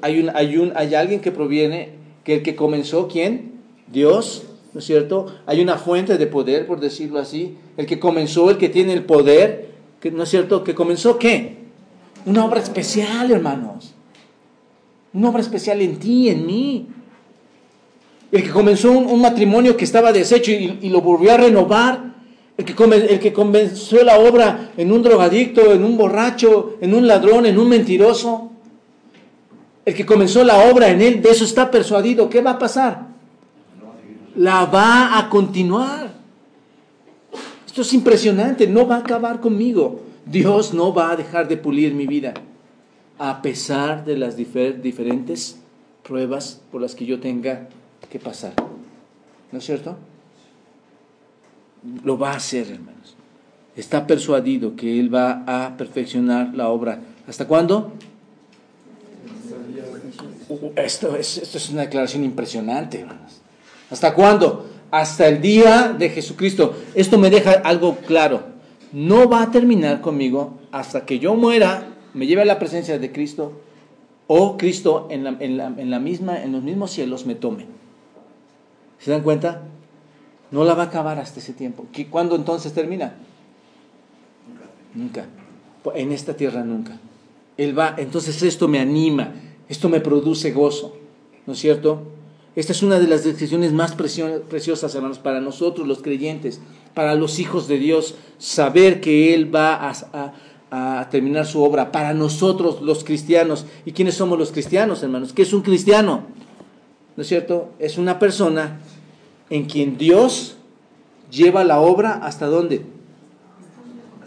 hay, un, hay, un, hay alguien que proviene, que el que comenzó, ¿quién? Dios, ¿no es cierto? Hay una fuente de poder, por decirlo así. El que comenzó, el que tiene el poder, ¿no es cierto? ¿Que comenzó qué? Una obra especial, hermanos. Una obra especial en ti, en mí el que comenzó un, matrimonio que estaba deshecho y, lo volvió a renovar, el que, el que comenzó la obra en un drogadicto, en un borracho, en un ladrón, en un mentiroso, el que comenzó la obra en él, de eso está persuadido. ¿Qué va a pasar? La va a continuar. Esto es impresionante, no va a acabar conmigo. Dios no va a dejar de pulir mi vida, a pesar de las diferentes pruebas por las que yo tenga que pasar. ¿No es cierto? Lo va a hacer, hermanos. Está persuadido que Él va a perfeccionar la obra. ¿Hasta cuándo? Esto es, esto es una declaración impresionante. ¿Hasta cuándo? Hasta el día de Jesucristo. Esto me deja algo claro. No va a terminar conmigo hasta que yo muera, me lleve a la presencia de Cristo o Cristo en, la, en, la, misma, en los mismos cielos me tome. ¿Se dan cuenta? No la va a acabar hasta ese tiempo. ¿Cuándo entonces termina? Nunca. En esta tierra nunca. Él va, entonces esto me anima, esto me produce gozo, ¿no es cierto? Esta es una de las decisiones más preciosas, hermanos, para nosotros los creyentes, para los hijos de Dios, saber que Él va a, a terminar su obra, para nosotros los cristianos. ¿Y quiénes somos los cristianos, hermanos? ¿Qué es un cristiano? ¿No es cierto? Es una persona en quien Dios lleva la obra hasta dónde?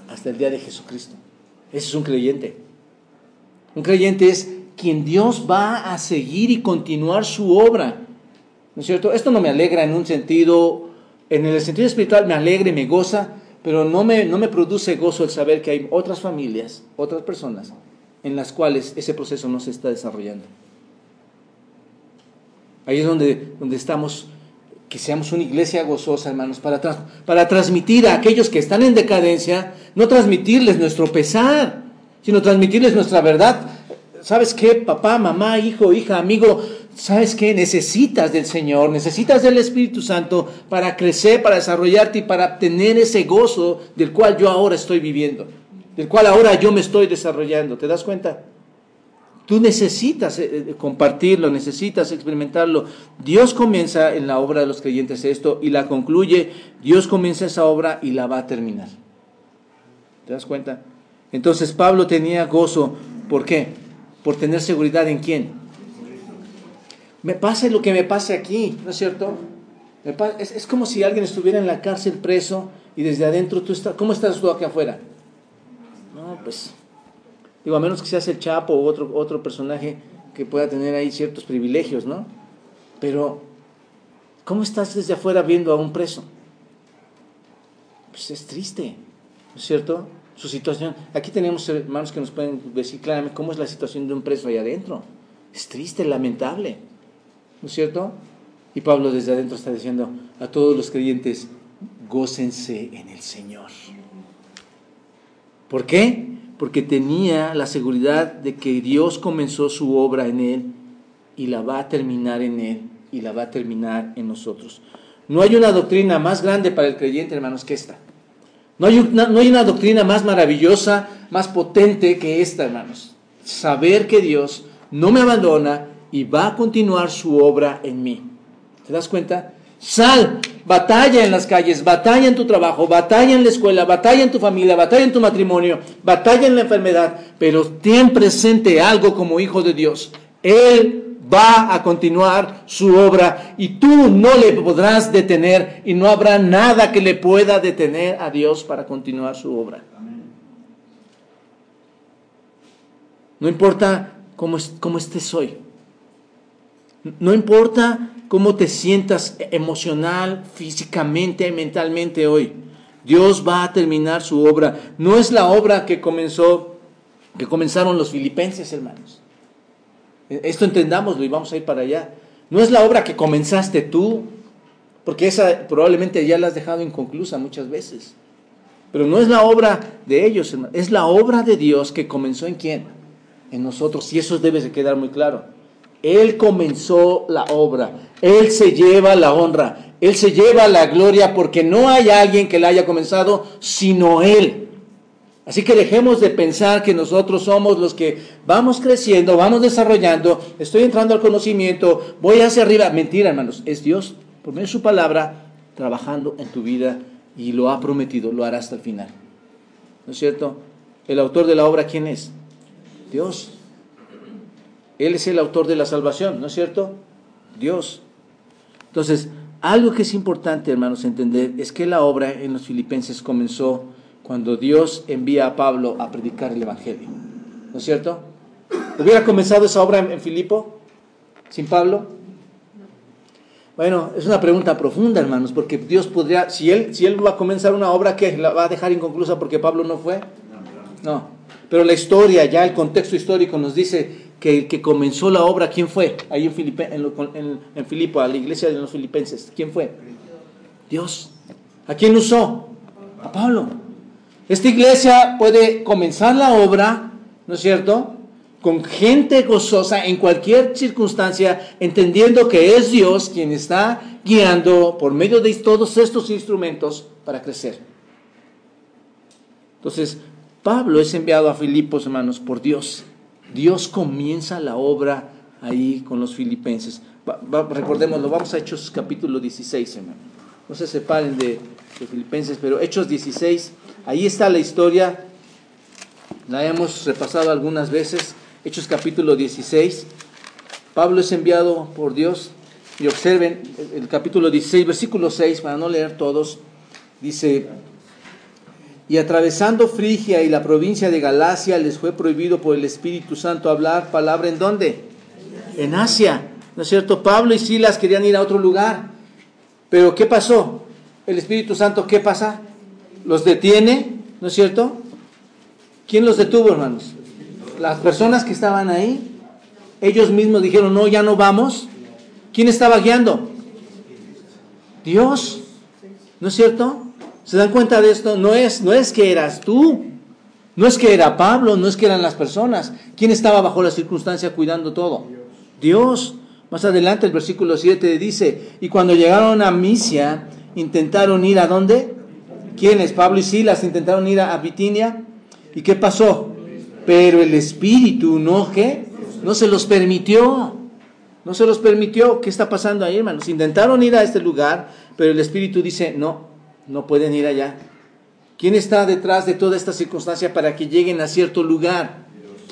Hasta el día de Jesucristo. Ese es un creyente. Un creyente es quien Dios va a seguir y continuar su obra. ¿No es cierto? Esto no me alegra en un sentido, en el sentido espiritual me alegra y me goza, pero no me, no me produce gozo el saber que hay otras familias, otras personas, en las cuales ese proceso no se está desarrollando. Ahí es donde, donde estamos, que seamos una iglesia gozosa, hermanos, para, para transmitir a aquellos que están en decadencia, no transmitirles nuestro pesar, sino transmitirles nuestra verdad. ¿Sabes qué? Papá, mamá, hijo, hija, amigo, ¿sabes qué? Necesitas del Señor, necesitas del Espíritu Santo para crecer, para desarrollarte y para obtener ese gozo del cual yo ahora estoy viviendo, del cual ahora yo me estoy desarrollando. ¿Te das cuenta? Tú necesitas eh, eh, compartirlo, necesitas experimentarlo. Dios comienza en la obra de los creyentes esto y la concluye. Dios comienza esa obra y la va a terminar. ¿Te das cuenta? Entonces Pablo tenía gozo. ¿Por qué? Por tener seguridad en quién. Me pase lo que me pase aquí, ¿no es cierto? Es, como si alguien estuviera en la cárcel preso y desde adentro tú estás... ¿Cómo estás tú aquí afuera? No, pues Digo, a menos que seas el Chapo o otro, otro personaje que pueda tener ahí ciertos privilegios, ¿no? Pero, ¿cómo estás desde afuera viendo a un preso? Pues es triste, ¿no es cierto? Su situación. Aquí tenemos hermanos que nos pueden decir claramente cómo es la situación de un preso ahí adentro. Es triste, lamentable, ¿no es cierto? Y Pablo desde adentro está diciendo a todos los creyentes, gócense en el Señor. ¿Por qué? porque tenía la seguridad de que Dios comenzó su obra en él y la va a terminar en él y la va a terminar en nosotros. No hay una doctrina más grande para el creyente, hermanos, que esta. No hay, una, doctrina más maravillosa, más potente que esta, hermanos. Saber que Dios no me abandona y va a continuar su obra en mí. ¿Te das cuenta? Sal, batalla en las calles, batalla en tu trabajo, batalla en la escuela, batalla en tu familia, batalla en tu matrimonio, batalla en la enfermedad, pero ten presente algo como hijo de Dios. Él va a continuar su obra y tú no le podrás detener y no habrá nada que le pueda detener a Dios para continuar su obra. No importa cómo, cómo estés hoy. No importa cómo te sientas emocional, físicamente, mentalmente hoy. Dios va a terminar su obra. No es la obra que comenzó, que comenzaron los filipenses, hermanos. Esto entendámoslo y vamos a ir para allá. No es la obra que comenzaste tú, porque esa probablemente ya la has dejado inconclusa muchas veces. Pero no es la obra de ellos. Es la obra de Dios que comenzó en quién? En nosotros. Y eso debe de quedar muy claro. Él comenzó la obra, Él se lleva la honra, Él se lleva la gloria porque no hay alguien que la haya comenzado sino Él. Así que dejemos de pensar que nosotros somos los que vamos creciendo, vamos desarrollando, estoy entrando al conocimiento, voy hacia arriba. Mentira, hermanos, es Dios, por medio de su palabra, trabajando en tu vida y lo ha prometido, lo hará hasta el final. ¿No es cierto? El autor de la obra, ¿quién es? Dios. Él es el autor de la salvación, ¿no es cierto? Dios. Entonces, algo que es importante, hermanos, entender es que la obra en los filipenses comenzó cuando Dios envía a Pablo a predicar el Evangelio. ¿No es cierto? ¿Hubiera comenzado esa obra en, Filipo sin Pablo? Bueno, es una pregunta profunda, hermanos, porque Dios podría, si él, si él va a comenzar una obra, ¿qué? ¿La va a dejar inconclusa porque Pablo no fue? No. Pero la historia, ya el contexto histórico nos dice que el que comenzó la obra, ¿quién fue? Ahí en, en, en, Filipo, a la iglesia de los filipenses, ¿quién fue? Dios. ¿A quién usó? A Pablo. Esta iglesia puede comenzar la obra, ¿no es cierto? Con gente gozosa en cualquier circunstancia, entendiendo que es Dios quien está guiando por medio de todos estos instrumentos para crecer. Entonces, Pablo es enviado a Filipos, hermanos, por Dios. Dios comienza la obra ahí con los filipenses. recordémoslo, vamos a Hechos capítulo 16, hermano. No se separen de, de Filipenses, pero Hechos 16, ahí está la historia. La hemos repasado algunas veces. Hechos capítulo 16. Pablo es enviado por Dios. Y observen el capítulo 16, versículo 6, para no leer todos. Dice, Y atravesando Frigia y la provincia de Galacia, les fue prohibido por el Espíritu Santo hablar palabra en dónde? En Asia. ¿No es cierto? Pablo y Silas querían ir a otro lugar. Pero ¿qué pasó? El Espíritu Santo, ¿qué pasa? Los detiene, ¿no es cierto? ¿Quién los detuvo, hermanos? Las personas que estaban ahí. Ellos mismos dijeron, no, ya no vamos. ¿Quién estaba guiando? Dios. ¿No es cierto? ¿Se dan cuenta de esto? No es, no es que eras tú. No es que era Pablo, no es que eran las personas. ¿Quién estaba bajo la circunstancia cuidando todo? Dios. Más adelante el versículo 7 dice, y cuando llegaron a Misia, intentaron ir a dónde? ¿Quiénes? Pablo y Silas intentaron ir a, a Bitinia. ¿Y qué pasó? Pero el Espíritu no, ¿qué? No se los permitió. No se los permitió. ¿Qué está pasando ahí, hermanos? Intentaron ir a este lugar, pero el Espíritu dice, no, no pueden ir allá. ¿Quién está detrás de toda esta circunstancia para que lleguen a cierto lugar?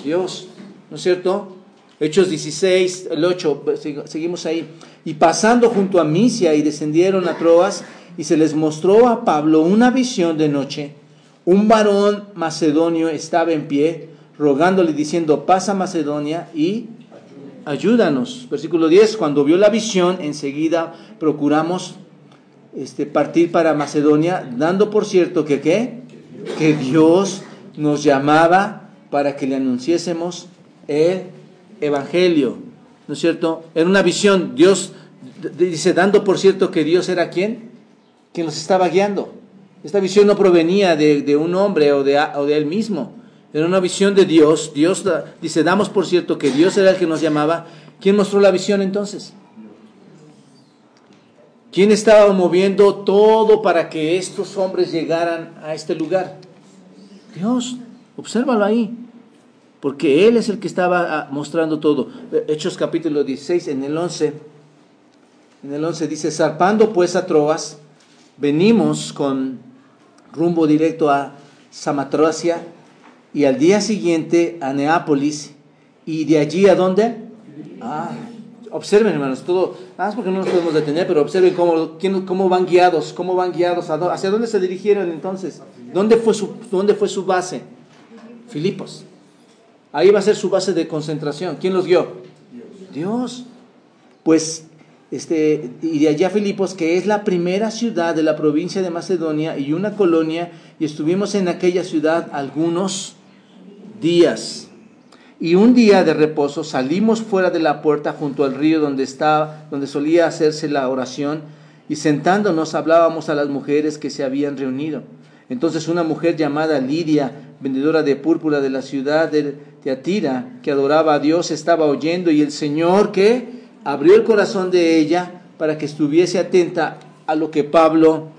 Dios, ¿no es cierto? Hechos 16, el 8, seguimos ahí. Y pasando junto a Misia y descendieron a Troas y se les mostró a Pablo una visión de noche. Un varón macedonio estaba en pie, rogándole diciendo, pasa Macedonia y ayúdanos. Versículo 10, cuando vio la visión, enseguida procuramos este, partir para Macedonia, dando por cierto que ¿qué? que Dios nos llamaba para que le anunciésemos el Evangelio. ¿No es cierto? En una visión, Dios dice, dando por cierto que Dios era quien? Quien nos estaba guiando. Esta visión no provenía de, un hombre o de, o de él mismo. Era una visión de Dios. Dios dice, damos por cierto que Dios era el que nos llamaba. ¿Quién mostró la visión entonces? ¿Quién estaba moviendo todo para que estos hombres llegaran a este lugar? Dios, obsérvalo ahí, porque Él es el que estaba ah, mostrando todo. Hechos capítulo 16, en el 11, en el 11 dice, zarpando pues a Troas, venimos con rumbo directo a Samatrocia y al día siguiente a Neápolis y de allí a dónde? Ah, observen, hermanos, todo, ah, porque no nos podemos detener, pero observen cómo, cómo van guiados, cómo van guiados, hacia dónde se dirigieron entonces, dónde fue su, dónde fue su base. Filipos. Ahí va a ser su base de concentración. ¿Quién los guió? Dios. Pues, este, y de allá Filipos, que es la primera ciudad de la provincia de Macedonia y una colonia, y estuvimos en aquella ciudad algunos días. Y un día de reposo salimos fuera de la puerta junto al río donde, estaba, donde solía hacerse la oración y sentándonos hablábamos a las mujeres que se habían reunido. Entonces una mujer llamada Lidia, vendedora de púrpura de la ciudad de Teatira, que adoraba a Dios, estaba oyendo y el Señor que abrió el corazón de ella para que estuviese atenta a lo que Pablo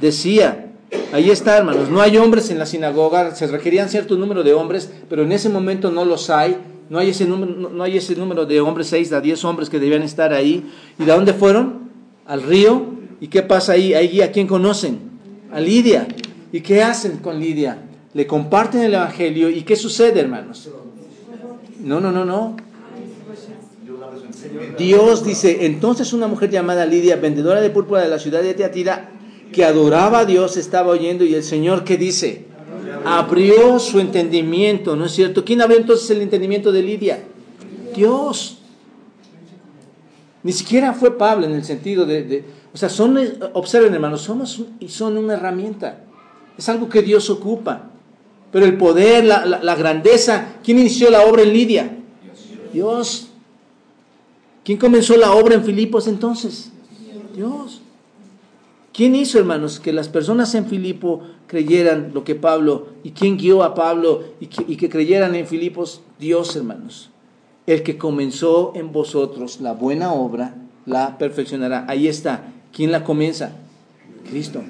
decía. Ahí está, hermanos. No hay hombres en la sinagoga. Se requerían cierto número de hombres, pero en ese momento no los hay. No hay ese número, no hay ese número de hombres, seis a diez hombres que debían estar ahí. ¿Y de dónde fueron? Al río. ¿Y qué pasa ahí? Ahí a quién conocen? A Lidia. ¿Y qué hacen con Lidia? Le comparten el Evangelio. ¿Y qué sucede, hermanos? No, no, no, no. Dios dice, entonces una mujer llamada Lidia, vendedora de púrpura de la ciudad de Teatira, que adoraba a Dios estaba oyendo y el Señor que dice, abrió su entendimiento, ¿no es cierto? ¿Quién abrió entonces el entendimiento de Lidia? Dios. Ni siquiera fue Pablo en el sentido de, o sea, son, observen hermanos, somos y son una herramienta. Es algo que Dios ocupa. Pero el poder, la, grandeza, ¿quién inició la obra en Lidia? Dios. ¿Quién comenzó la obra en Filipos entonces? Dios. ¿Quién hizo, hermanos, que las personas en Filipo creyeran lo que Pablo, y quién guió a Pablo y que, creyeran en Filipos? Dios, hermanos. El que comenzó en vosotros la buena obra, la perfeccionará. Ahí está. ¿Quién la comienza? Cristo.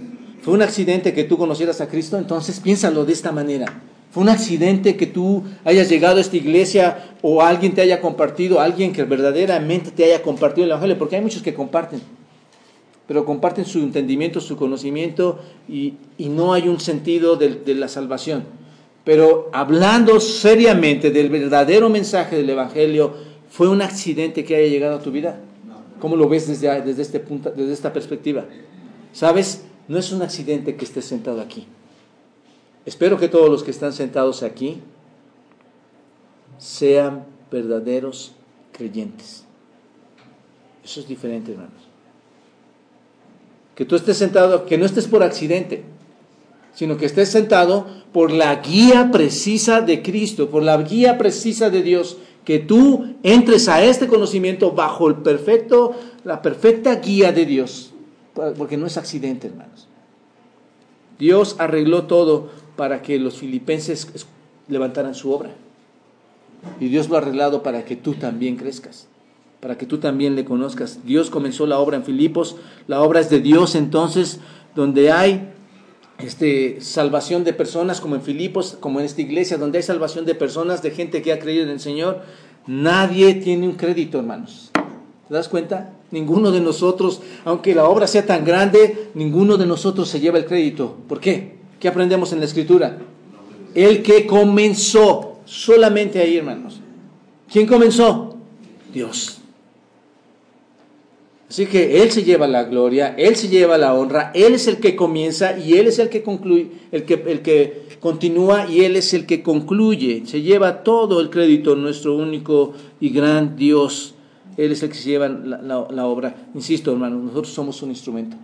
¿Fue un accidente que tú conocieras a Cristo? Entonces piénsalo de esta manera. ¿Fue un accidente que tú hayas llegado a esta iglesia o alguien te haya compartido, alguien que verdaderamente te haya compartido el Evangelio? Porque hay muchos que comparten pero comparten su entendimiento, su conocimiento y, no hay un sentido de, la salvación. Pero hablando seriamente del verdadero mensaje del Evangelio, ¿fue un accidente que haya llegado a tu vida? ¿Cómo lo ves desde, desde, este punto, desde esta perspectiva? ¿Sabes? No es un accidente que estés sentado aquí. Espero que todos los que están sentados aquí sean verdaderos creyentes. Eso es diferente, hermanos. Que tú estés sentado, que no estés por accidente, sino que estés sentado por la guía precisa de Cristo, por la guía precisa de Dios, que tú entres a este conocimiento bajo el perfecto, la perfecta guía de Dios, porque no es accidente, hermanos. Dios arregló todo para que los filipenses levantaran su obra. Y Dios lo ha arreglado para que tú también crezcas, para que tú también le conozcas. Dios comenzó la obra en Filipos, la obra es de Dios entonces, donde hay este, salvación de personas, como en Filipos, como en esta iglesia, donde hay salvación de personas, de gente que ha creído en el Señor, nadie tiene un crédito, hermanos. ¿Te das cuenta? Ninguno de nosotros, aunque la obra sea tan grande, ninguno de nosotros se lleva el crédito. ¿Por qué? ¿Qué aprendemos en la escritura? El que comenzó, solamente ahí, hermanos. ¿Quién comenzó? Dios. Así que Él se lleva la gloria, Él se lleva la honra, Él es el que comienza y Él es el que concluye, el que, el que continúa y Él es el que concluye. Se lleva todo el crédito, nuestro único y gran Dios. Él es el que se lleva la, obra. Insisto, hermano, nosotros somos un instrumento.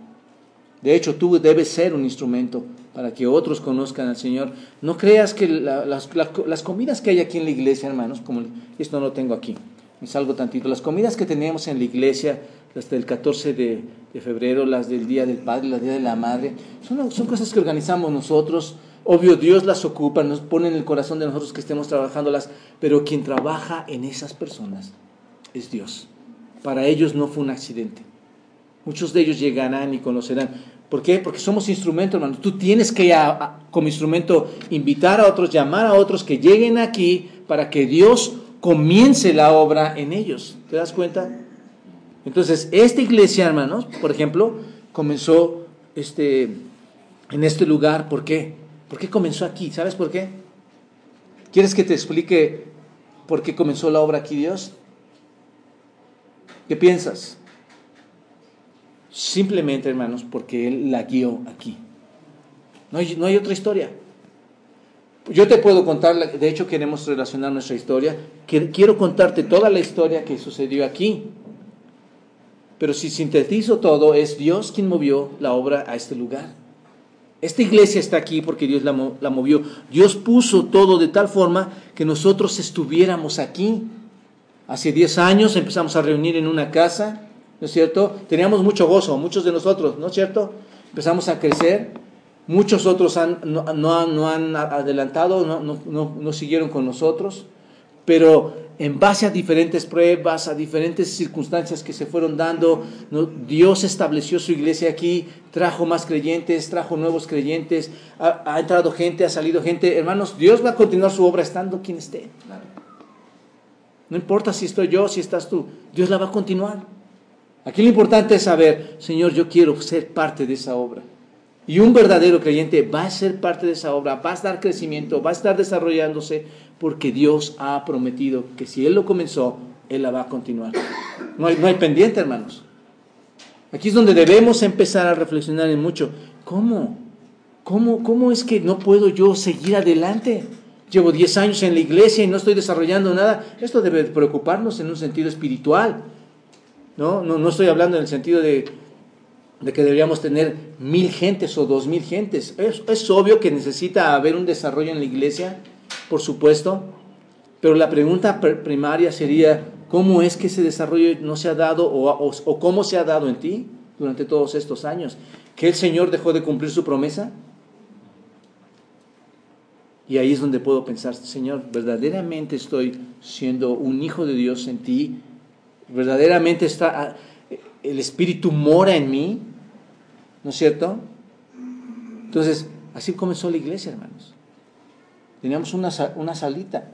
De hecho, tú debes ser un instrumento para que otros conozcan al Señor. No creas que las, las, comidas que hay aquí en la iglesia, hermanos, como esto no lo tengo aquí, me salgo tantito, las comidas que tenemos en la iglesia hasta el 14 de, febrero, las del Día del Padre, las del Día de la Madre. Son, son cosas que organizamos nosotros. Obvio, Dios las ocupa, nos pone en el corazón de nosotros que estemos trabajándolas, pero quien trabaja en esas personas es Dios. Para ellos no fue un accidente. Muchos de ellos llegarán y conocerán. ¿Por qué? Porque somos instrumentos, hermano. Tú tienes que, como instrumento, invitar a otros, llamar a otros que lleguen aquí para que Dios comience la obra en ellos. ¿Te das cuenta? Entonces, esta iglesia, hermanos, por ejemplo, comenzó este, en este lugar. ¿Por qué? ¿Por qué comenzó aquí? ¿Sabes por qué? ¿Quieres que te explique por qué comenzó la obra aquí Dios? ¿Qué piensas? Simplemente, hermanos, porque Él la guió aquí. No hay, no hay otra historia. Yo te puedo contar, de hecho queremos relacionar nuestra historia. Quiero contarte toda la historia que sucedió aquí. Pero si sintetizo todo, es Dios quien movió la obra a este lugar. Esta iglesia está aquí porque Dios la, movió. Dios puso todo de tal forma que nosotros estuviéramos aquí. Hace 10 años empezamos a reunir en una casa, ¿no es cierto? Teníamos mucho gozo, muchos de nosotros, ¿no es cierto? Empezamos a crecer. Muchos otros no, han adelantado, no siguieron con nosotros. Pero en base a diferentes pruebas, a diferentes circunstancias que se fueron dando, Dios estableció su iglesia aquí, trajo más creyentes, trajo nuevos creyentes, ha, entrado gente, ha salido gente. Hermanos, Dios va a continuar su obra estando quien esté. No importa si estoy yo, si estás tú, Dios la va a continuar. Aquí lo importante es saber, Señor, yo quiero ser parte de esa obra. Y un verdadero creyente va a ser parte de esa obra, va a estar crecimiento, va a estar desarrollándose, porque Dios ha prometido que si Él lo comenzó, Él la va a continuar. No hay, no hay pendiente, hermanos. Aquí es donde debemos empezar a reflexionar mucho. ¿Cómo? ¿Cómo, cómo es que no puedo yo seguir adelante? Llevo 10 años en la iglesia y no estoy desarrollando nada. Esto debe preocuparnos en un sentido espiritual. No, no, estoy hablando en el sentido de, que deberíamos tener mil gentes o dos mil gentes. Es, es obvio que necesita haber un desarrollo en la iglesia, por supuesto, pero la pregunta primaria sería, ¿cómo es que ese desarrollo no se ha dado o, cómo se ha dado en ti durante todos estos años? ¿Que el Señor dejó de cumplir su promesa? Y ahí es donde puedo pensar, Señor, verdaderamente estoy siendo un hijo de Dios en ti, verdaderamente está, ah, el Espíritu mora en mí, ¿no es cierto? Entonces, así comenzó la iglesia, hermanos. Teníamos una, una salita.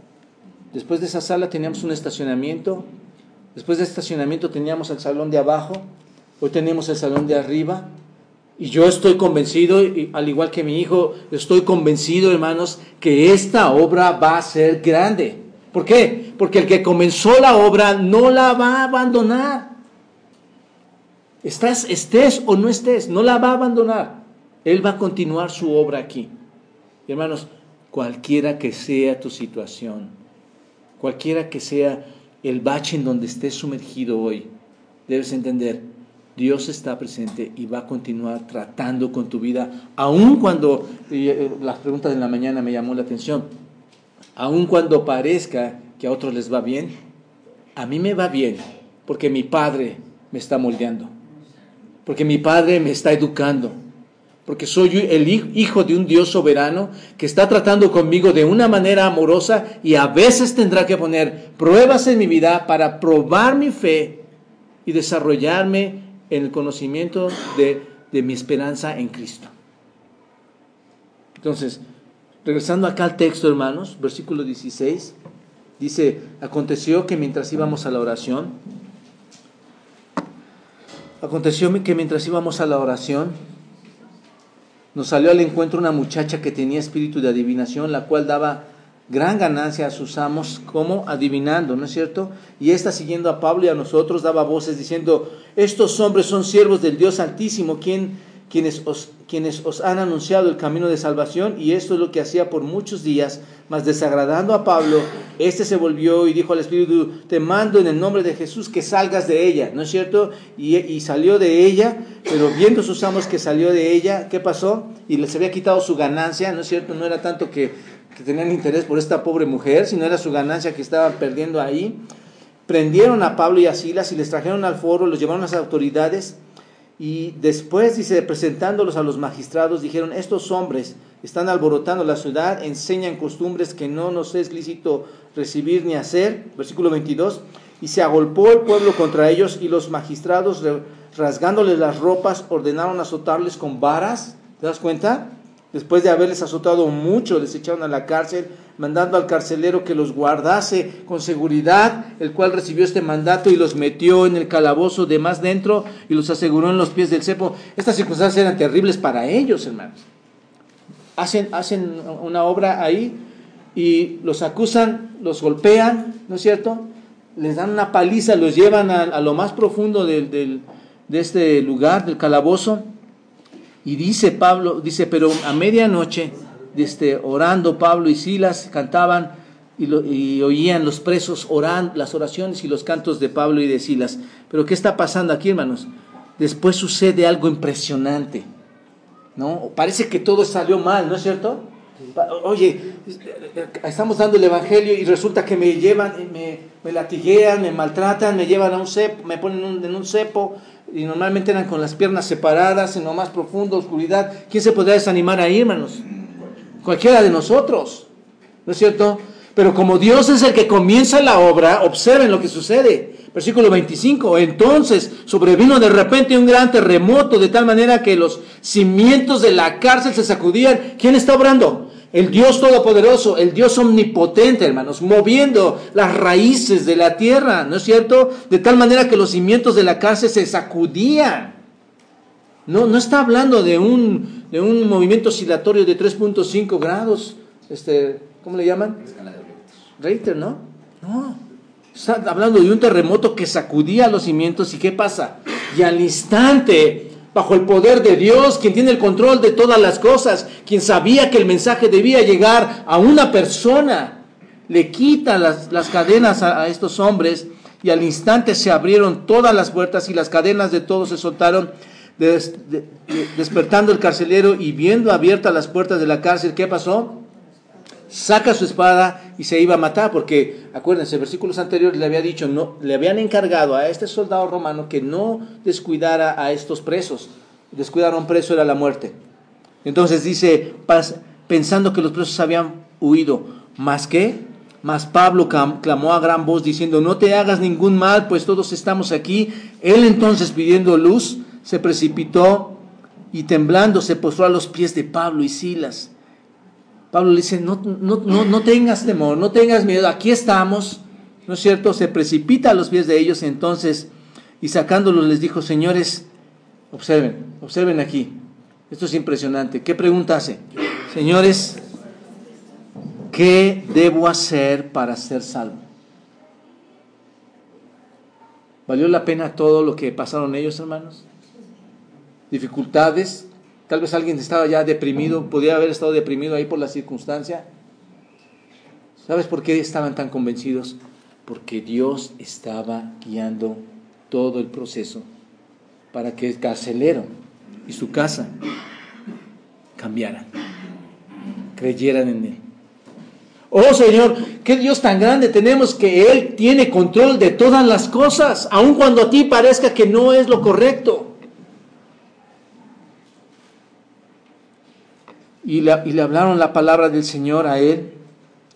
Después de esa sala teníamos un estacionamiento. Después del estacionamiento teníamos el salón de abajo. Hoy tenemos el salón de arriba. Y yo estoy convencido, y al igual que mi hijo, estoy convencido, hermanos, que esta obra va a ser grande. ¿Por qué? Porque el que comenzó la obra no la va a abandonar. Estás, estés o no estés, no la va a abandonar. Él va a continuar su obra aquí. Y hermanos, cualquiera que sea tu situación, cualquiera que sea el bache en donde estés sumergido hoy, debes entender, Dios está presente y va a continuar tratando con tu vida, aun cuando, eh, las preguntas de la mañana me llamó la atención, aun cuando parezca que a otros les va bien, a mí me va bien, porque mi Padre me está moldeando, porque mi Padre me está educando, porque soy el hijo de un Dios soberano que está tratando conmigo de una manera amorosa y a veces tendrá que poner pruebas en mi vida para probar mi fe y desarrollarme en el conocimiento de, mi esperanza en Cristo. Entonces, regresando acá al texto, hermanos, versículo 16, dice, aconteció que mientras íbamos a la oración, aconteció que mientras íbamos a la oración, nos salió al encuentro una muchacha que tenía espíritu de adivinación, la cual daba gran ganancia a sus amos como adivinando, ¿no es cierto? Y esta siguiendo a Pablo y a nosotros daba voces diciendo, estos hombres son siervos del Dios Altísimo, quien, quienes, os, quienes os han anunciado el camino de salvación, y esto es lo que hacía por muchos días, mas desagradando a Pablo, este se volvió y dijo al Espíritu, te mando en el nombre de Jesús que salgas de ella, ¿no es cierto? Y, y salió de ella, pero viendo sus amos que salió de ella, ¿qué pasó? Y les había quitado su ganancia, ¿no es cierto? No era tanto que que tenían interés por esta pobre mujer, sino era su ganancia que estaban perdiendo ahí. Prendieron a Pablo y a Silas y les trajeron al foro, los llevaron a las autoridades y después, dice, presentándolos a los magistrados, dijeron, estos hombres están alborotando la ciudad, enseñan costumbres que no nos es lícito recibir ni hacer. Versículo 22. Y se agolpó el pueblo contra ellos y los magistrados, rasgándoles las ropas, ordenaron azotarles con varas. ¿Te das cuenta? Después de haberles azotado mucho, les echaron a la cárcel, mandando al carcelero que los guardase con seguridad, el cual recibió este mandato y los metió en el calabozo de más dentro y los aseguró en los pies del cepo. Estas circunstancias eran terribles para ellos, hermanos. Hacen, hacen una obra ahí y los acusan, los golpean, ¿no es cierto? Les dan una paliza, los llevan a, lo más profundo de este lugar, del calabozo y dice Pablo, dice, pero a medianoche, este, orando Pablo y Silas cantaban y, oían los presos orando, las oraciones y los cantos de Pablo y de Silas. Pero ¿qué está pasando aquí, hermanos? Después sucede algo impresionante. ¿No? Parece que todo salió mal, ¿no es cierto? Oye, estamos dando el evangelio y resulta que me llevan, me, me latiguean, me maltratan, me llevan a un cepo, me ponen en un cepo, y normalmente eran con las piernas separadas, en lo más profundo, oscuridad. ¿Quién se podría desanimar ahí, hermanos? Cualquiera de nosotros, ¿no es cierto? Pero como Dios es el que comienza la obra, observen lo que sucede. Versículo 25, entonces sobrevino de repente un gran terremoto de tal manera que los cimientos de la cárcel se sacudían. ¿Quién está obrando? El Dios Todopoderoso, el Dios Omnipotente, hermanos, moviendo las raíces de la tierra, ¿no es cierto? De tal manera que los cimientos de la cárcel se sacudían. No, no está hablando de un, de un movimiento oscilatorio de 3.5 grados, este, ¿cómo le llaman? Reiter, ¿no? No. Está hablando de un terremoto que sacudía los cimientos y ¿qué pasa? Y al instante bajo el poder de Dios, quien tiene el control de todas las cosas, quien sabía que el mensaje debía llegar a una persona, le quita las, cadenas a, estos hombres y al instante se abrieron todas las puertas y las cadenas de todos se soltaron, despertando el carcelero y viendo abiertas las puertas de la cárcel, ¿qué pasó? Saca su espada y se iba a matar, porque acuérdense, versículos anteriores le había dicho, no, le habían encargado a este soldado romano que no descuidara a estos presos. Descuidar a un preso era la muerte. Entonces dice, pensando que los presos habían huido, ¿más qué? Mas Pablo clamó a gran voz diciendo, no te hagas ningún mal, pues todos estamos aquí. Él entonces pidiendo luz, se precipitó y temblando se postró a los pies de Pablo y Silas Pablo le dice, no, no, no, no tengas temor, no tengas miedo, aquí estamos, ¿no es cierto? Se precipita a los pies de ellos entonces y sacándolos les dijo, señores, observen, observen aquí, esto es impresionante. ¿Qué pregunta hace? Señores, ¿qué debo hacer para ser salvo? ¿Valió la pena todo lo que pasaron ellos, hermanos? Dificultades, Tal vez alguien estaba ya deprimido, podía haber estado deprimido ahí por la circunstancia. ¿Sabes por qué estaban tan convencidos? Porque Dios estaba guiando todo el proceso para que el carcelero y su casa cambiaran, creyeran en Él. Oh Señor, qué Dios tan grande tenemos que Él tiene control de todas las cosas, aun cuando a ti parezca que no es lo correcto. Y le, y le hablaron la palabra del Señor a Él.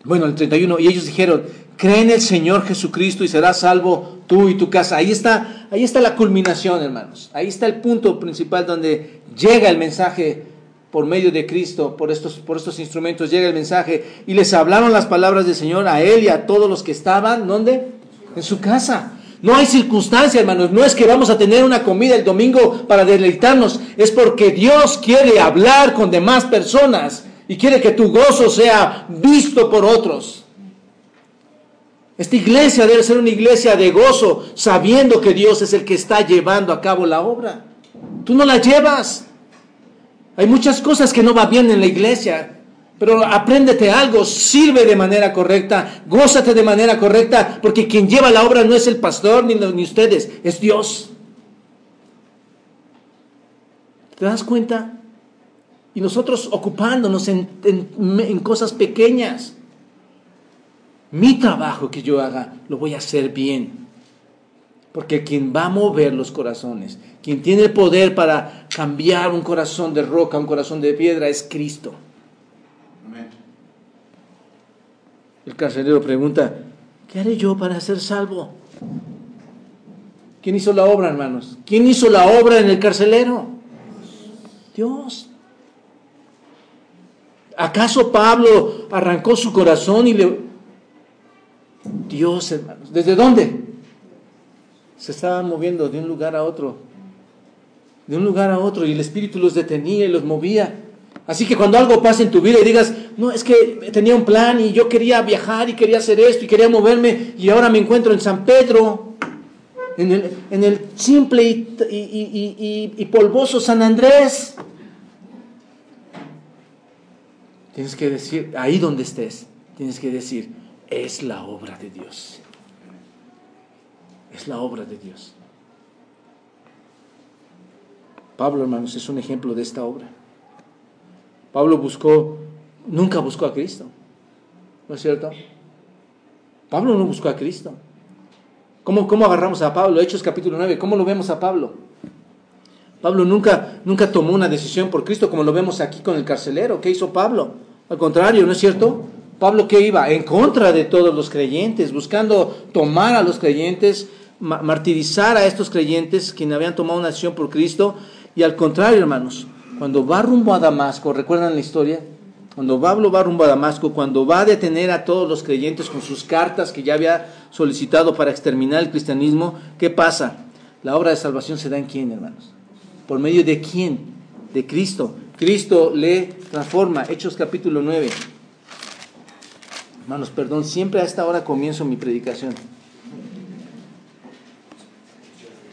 Bueno, el 31, y ellos dijeron, cree en el Señor Jesucristo y serás salvo tú y tu casa. Ahí está, ahí está la culminación, hermanos. Ahí está el punto principal donde llega el mensaje por medio de Cristo, por estos, por estos instrumentos, llega el mensaje y les hablaron las palabras del Señor a él y a todos los que estaban, ¿dónde? En su casa. No hay circunstancia, hermanos. No es que vamos a tener una comida el domingo para deleitarnos. Es porque Dios quiere hablar con demás personas y quiere que tu gozo sea visto por otros. Esta iglesia debe ser una iglesia de gozo, sabiendo que Dios es el que está llevando a cabo la obra. Tú no la llevas. Hay muchas cosas que no va bien en la iglesia, pero apréndete algo, sirve de manera correcta, gózate de manera correcta, porque quien lleva la obra no es el pastor ni, ni ustedes, es Dios. ¿Te das cuenta? Y nosotros ocupándonos en, en cosas pequeñas mi trabajo que yo haga, lo voy a hacer bien. Porque quien va a mover los corazones, quien tiene el poder para cambiar un corazón de roca un corazón de piedra es Cristo. El carcelero pregunta, ¿qué haré yo para ser salvo? ¿Quién hizo la obra, hermanos? ¿Quién hizo la obra en el carcelero? Dios. ¿Acaso Pablo arrancó su corazón y le Dios, hermanos. ¿Desde dónde? Se estaban moviendo de un lugar a otro. De un lugar a otro. Y el Espíritu los detenía y los movía. Así que cuando algo pasa en tu vida y digas, no, es que tenía un plan y yo quería viajar y quería hacer esto y quería moverme y ahora me encuentro en San Pedro, en el, simple y, y polvoso San Andrés. Tienes que decir, ahí donde estés, tienes que decir, es la obra de Dios. Es la obra de Dios. Pablo, hermanos, es un ejemplo de esta obra. Pablo buscó, nunca buscó a Cristo. ¿No es cierto? Pablo no buscó a Cristo. ¿Cómo, cómo agarramos a Pablo? Hechos capítulo 9, ¿cómo lo vemos a Pablo? Pablo nunca, nunca tomó una decisión por Cristo como lo vemos aquí con el carcelero. ¿Qué hizo Pablo? Al contrario, ¿no es cierto? Pablo que iba en contra de todos los creyentes, buscando tomar a los creyentes, martirizar a estos creyentes quienes habían tomado una acción por Cristo. Y al contrario, hermanos, cuando va rumbo a Damasco, ¿recuerdan la historia? Cuando Pablo va rumbo a Damasco, cuando va a detener a todos los creyentes con sus cartas que ya había solicitado para exterminar el cristianismo, ¿qué pasa? La obra de salvación se da en quién, hermanos? ¿Por medio de quién? De Cristo. Cristo le transforma. Hechos capítulo 9. Hermanos, perdón, siempre a esta hora comienzo mi predicación.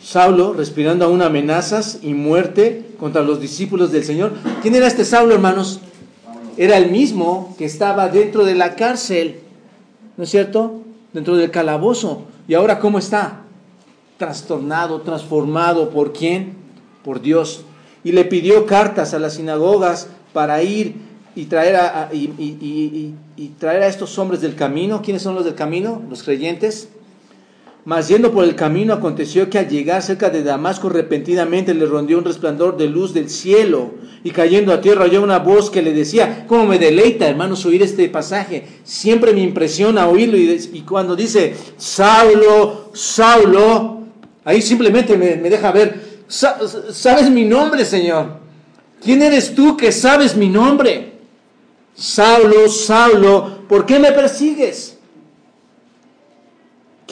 Saulo respirando aún amenazas y muerte contra los discípulos del Señor. ¿Quién era este Saulo, hermanos? Era el mismo que estaba dentro de la cárcel, ¿no es cierto? Dentro del calabozo. ¿Y ahora cómo está? Trastornado, transformado. ¿Por quién? Por Dios. Y le pidió cartas a las sinagogas para ir y traer a, y, traer a estos hombres del camino. ¿Quiénes son los del camino? Los creyentes. Mas yendo por el camino aconteció que al llegar cerca de Damasco repentinamente le rondió un resplandor de luz del cielo y cayendo a tierra oyó una voz que le decía, ¿cómo me deleita hermanos oír este pasaje? Siempre me impresiona oírlo y, cuando dice, Saulo, Saulo, ahí simplemente me, me deja ver, ¿sabes mi nombre Señor? ¿Quién eres tú que sabes mi nombre? Saulo, Saulo, ¿por qué me persigues?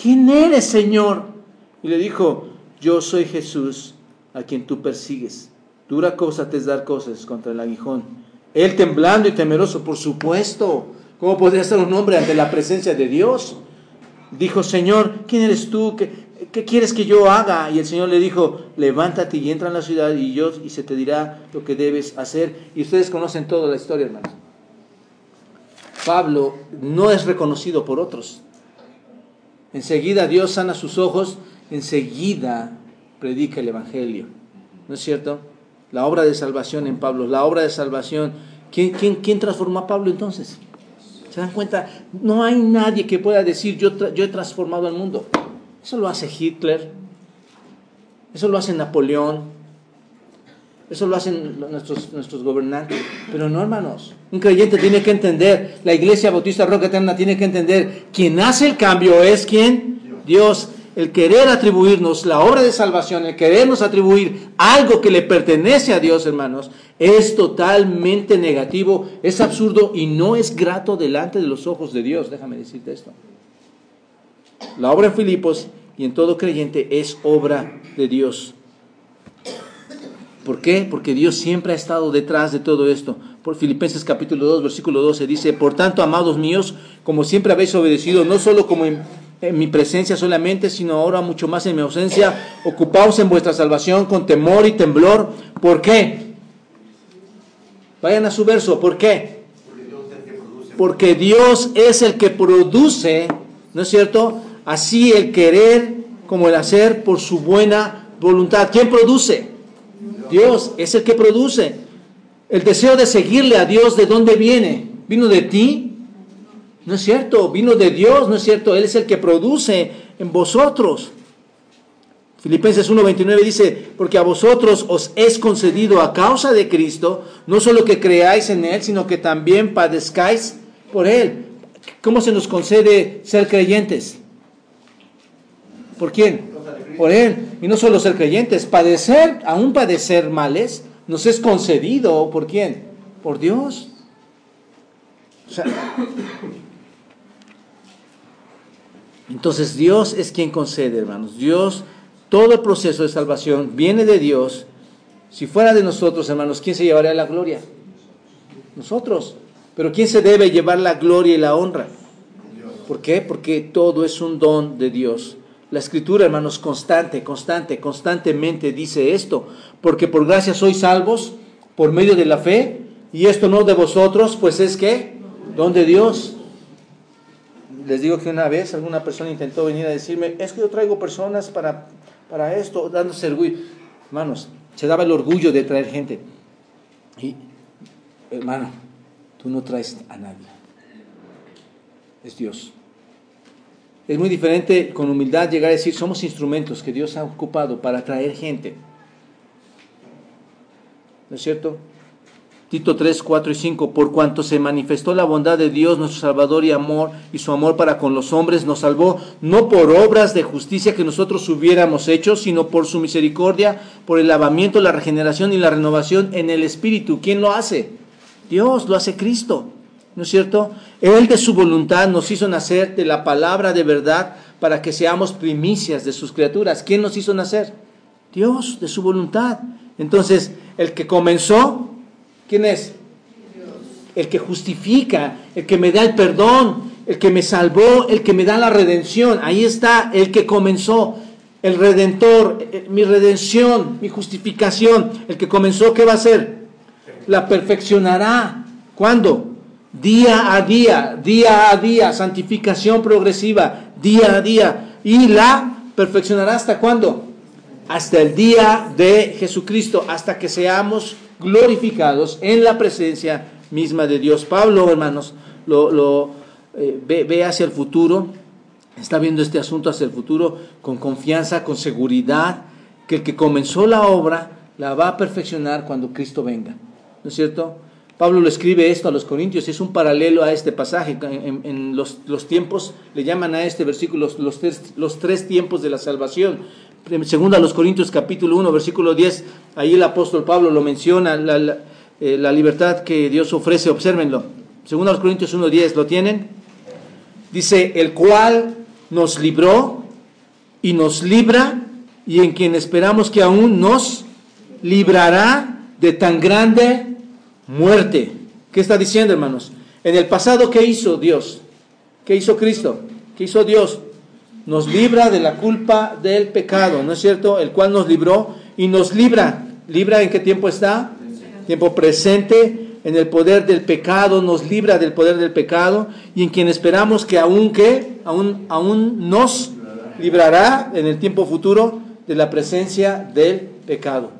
¿Quién eres, Señor? Y le dijo, yo soy Jesús a quien tú persigues. Dura cosa te es dar cosas contra el aguijón. Él temblando y temeroso, por supuesto. ¿Cómo podría ser un hombre ante la presencia de Dios? dijo, Señor, ¿quién eres tú? ¿Qué, ¿Qué quieres que yo haga? Y el Señor le dijo, levántate y entra en la ciudad y yo y se te dirá lo que debes hacer. Y ustedes conocen toda la historia, hermanos. Pablo no es reconocido por otros. Enseguida Dios sana sus ojos, enseguida predica el Evangelio. ¿No es cierto? La obra de salvación en Pablo, la obra de salvación. ¿Quién, quién, quién transformó a Pablo entonces? ¿Se dan cuenta? No hay nadie que pueda decir yo, yo he transformado al mundo. Eso lo hace Hitler, eso lo hace Napoleón, eso lo hacen nuestros, nuestros gobernantes. Pero no, hermanos. Un creyente tiene que entender, la iglesia bautista roca eterna tiene que entender, quien hace el cambio es quien? Dios. El querer atribuirnos la obra de salvación, el querernos atribuir algo que le pertenece a Dios, hermanos, es totalmente negativo, es absurdo y no es grato delante de los ojos de Dios. Déjame decirte esto. La obra en Filipos y en todo creyente es obra de Dios. ¿Por qué? Porque Dios siempre ha estado detrás de todo esto. Por Filipenses capítulo 2, versículo 12 dice, por tanto, amados míos, como siempre habéis obedecido, no solo como en, en, mi presencia solamente, sino ahora mucho más en mi ausencia, ocupaos en vuestra salvación con temor y temblor. ¿Por qué? Vayan a su verso, ¿por qué? Porque Dios es el que produce, ¿no es cierto? así el querer como el hacer por su buena voluntad. ¿Quién produce? Dios es el que produce. El deseo de seguirle a Dios, ¿de dónde viene? ¿Vino de ti? No es cierto, vino de Dios, no es cierto, Él es el que produce en vosotros. Filipenses 1:29 dice, porque a vosotros os es concedido a causa de Cristo, no solo que creáis en Él, sino que también padezcáis por Él. ¿Cómo se nos concede ser creyentes? ¿Por quién? Por Él. Y no solo ser creyentes, padecer, aún padecer males, nos es concedido. ¿Por quién? Por Dios. entonces Dios es quien concede, hermanos. Dios, todo el proceso de salvación viene de Dios. Si fuera de nosotros, hermanos, ¿quién se llevaría la gloria? Nosotros. Pero ¿quién se debe llevar la gloria y la honra? ¿Por qué? Porque todo es un don de Dios. La escritura, hermanos, constante, constante, constantemente dice esto, porque por gracia sois salvos por medio de la fe, y esto no de vosotros, pues es que, don de Dios. Les digo que una vez alguna persona intentó venir a decirme, es que yo traigo personas para, para esto, dándose orgullo. Hermanos, se daba el orgullo de traer gente. Y, hermano, tú no traes a nadie. Es Dios. Es muy diferente con humildad llegar a decir, somos instrumentos que Dios ha ocupado para atraer gente. ¿No es cierto? Tito 3, 4 y 5, por cuanto se manifestó la bondad de Dios nuestro Salvador y amor y su amor para con los hombres, nos salvó no por obras de justicia que nosotros hubiéramos hecho, sino por su misericordia, por el lavamiento, la regeneración y la renovación en el Espíritu. ¿Quién lo hace? Dios, lo hace Cristo. ¿No es cierto? Él de su voluntad nos hizo nacer de la palabra de verdad para que seamos primicias de sus criaturas. ¿Quién nos hizo nacer? Dios, de su voluntad. Entonces, el que comenzó, ¿quién es? El que justifica, el que me da el perdón, el que me salvó, el que me da la redención. Ahí está el que comenzó, el redentor, eh, mi redención, mi justificación. El que comenzó, ¿qué va a hacer? La perfeccionará. ¿Cuándo? Día a día, día a día, santificación progresiva, día a día. Y la perfeccionará hasta cuándo? Hasta el día de Jesucristo, hasta que seamos glorificados en la presencia misma de Dios. Pablo, hermanos, lo, eh, ve, ve hacia el futuro, está viendo este asunto hacia el futuro con confianza, con seguridad, que el que comenzó la obra la va a perfeccionar cuando Cristo venga. ¿No es cierto? Pablo lo escribe esto a los Corintios, es un paralelo a este pasaje. En, los, tiempos, le llaman a este versículo los, tres, tiempos de la salvación. Segundo a los Corintios capítulo 1, versículo 10, ahí el apóstol Pablo lo menciona, la, eh, la, libertad que Dios ofrece, obsérvenlo. Segundo a los Corintios 1, 10, ¿lo tienen? Dice, el cual nos libró y nos libra y en quien esperamos que aún nos librará de tan grande muerte. ¿Qué está diciendo, hermanos? En el pasado, ¿qué hizo Dios? ¿Qué hizo Cristo? ¿Qué hizo Dios? nos libra de la culpa del pecado, ¿no es cierto? El cual nos libró y nos libra. ¿Libra en qué tiempo está? Tiempo presente. En el poder del pecado, nos libra del poder del pecado y en quien esperamos que aún que, aún, aún nos librará en el tiempo futuro de la presencia del pecado.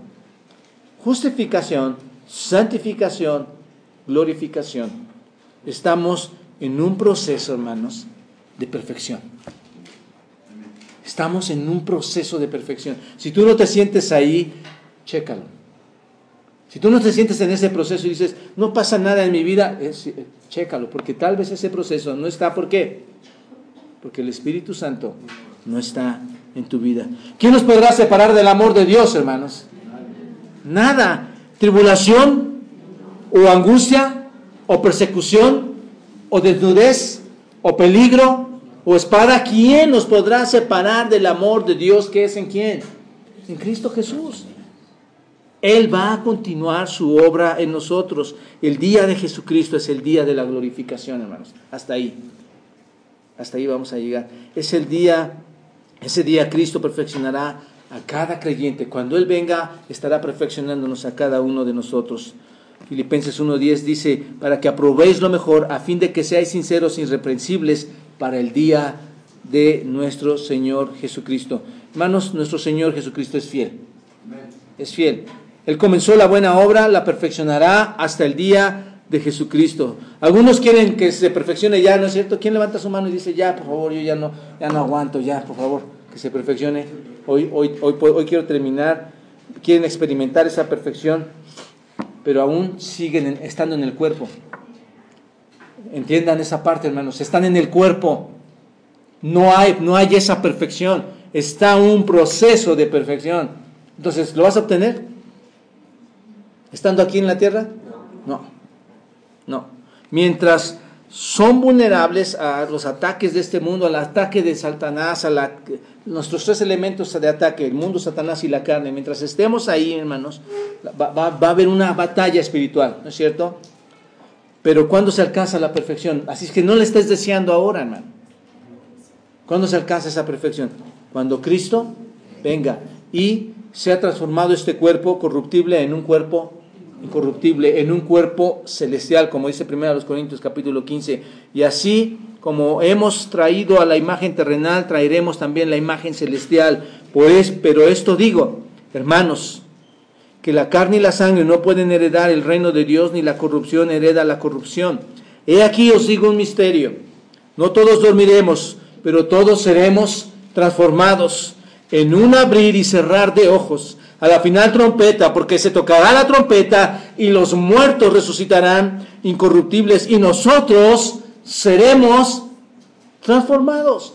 Justificación, santificación, glorificación. Estamos en un proceso, hermanos, de perfección. Estamos en un proceso de perfección. Si tú no te sientes ahí, chécalo. Si tú no te sientes en ese proceso y dices, no pasa nada en mi vida, es, chécalo, porque tal vez ese proceso no está. ¿Por qué? Porque el Espíritu Santo no está en tu vida. ¿Quién nos podrá separar del amor de Dios, hermanos? Nada. Tribulación o angustia o persecución o desnudez o peligro o espada, ¿quién nos podrá separar del amor de Dios que es en quién? En Cristo Jesús. Él va a continuar su obra en nosotros. El día de Jesucristo es el día de la glorificación, hermanos. Hasta ahí. Hasta ahí vamos a llegar. Es el día, ese día Cristo perfeccionará a cada creyente. Cuando Él venga, estará perfeccionándonos a cada uno de nosotros. Filipenses 1.10 dice, para que aprobéis lo mejor, a fin de que seáis sinceros, irreprensibles, para el día de nuestro Señor Jesucristo. Hermanos, nuestro Señor Jesucristo es fiel. Es fiel. Él comenzó la buena obra, la perfeccionará hasta el día de Jesucristo. Algunos quieren que se perfeccione ya, ¿no es cierto? ¿Quién levanta su mano y dice, ya, por favor, yo ya no, ya no aguanto, ya, por favor, que se perfeccione? Hoy, hoy, hoy, quiero terminar. Quieren experimentar esa perfección, pero aún siguen estando en el cuerpo. Entiendan esa parte, hermanos. Están en el cuerpo. No hay, no hay esa perfección. Está un proceso de perfección. Entonces, ¿lo vas a obtener? ¿Estando aquí en la tierra? No. No. Mientras son vulnerables a los ataques de este mundo, al ataque de Satanás, a la, nuestros tres elementos de ataque, el mundo, Satanás y la carne. Mientras estemos ahí, hermanos, va, va a haber una batalla espiritual, ¿no es cierto? Pero ¿cuándo se alcanza la perfección? Así es que no le estés deseando ahora, hermano. ¿Cuándo se alcanza esa perfección? Cuando Cristo venga y se ha transformado este cuerpo corruptible en un cuerpo incorruptible, en un cuerpo celestial, como dice 1 Corintios capítulo 15. Y así como hemos traído a la imagen terrenal, traeremos también la imagen celestial. Pues, pero esto digo, hermanos, que la carne y la sangre no pueden heredar el reino de Dios, ni la corrupción hereda la corrupción. He aquí os digo un misterio. No todos dormiremos, pero todos seremos transformados en un abrir y cerrar de ojos a la final trompeta, porque se tocará la trompeta y los muertos resucitarán incorruptibles y nosotros seremos transformados.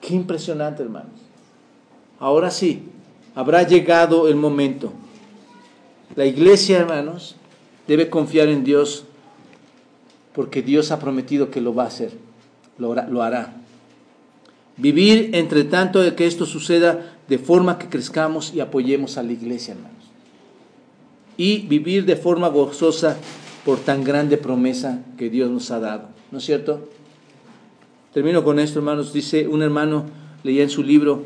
Qué impresionante, hermanos. Ahora sí, habrá llegado el momento. La iglesia, hermanos, debe confiar en Dios porque Dios ha prometido que lo va a hacer, lo hará. Vivir, entre tanto, de que esto suceda de forma que crezcamos y apoyemos a la iglesia, hermanos. Y vivir de forma gozosa por tan grande promesa que Dios nos ha dado. ¿No es cierto? Termino con esto, hermanos. Dice un hermano, leía en su libro,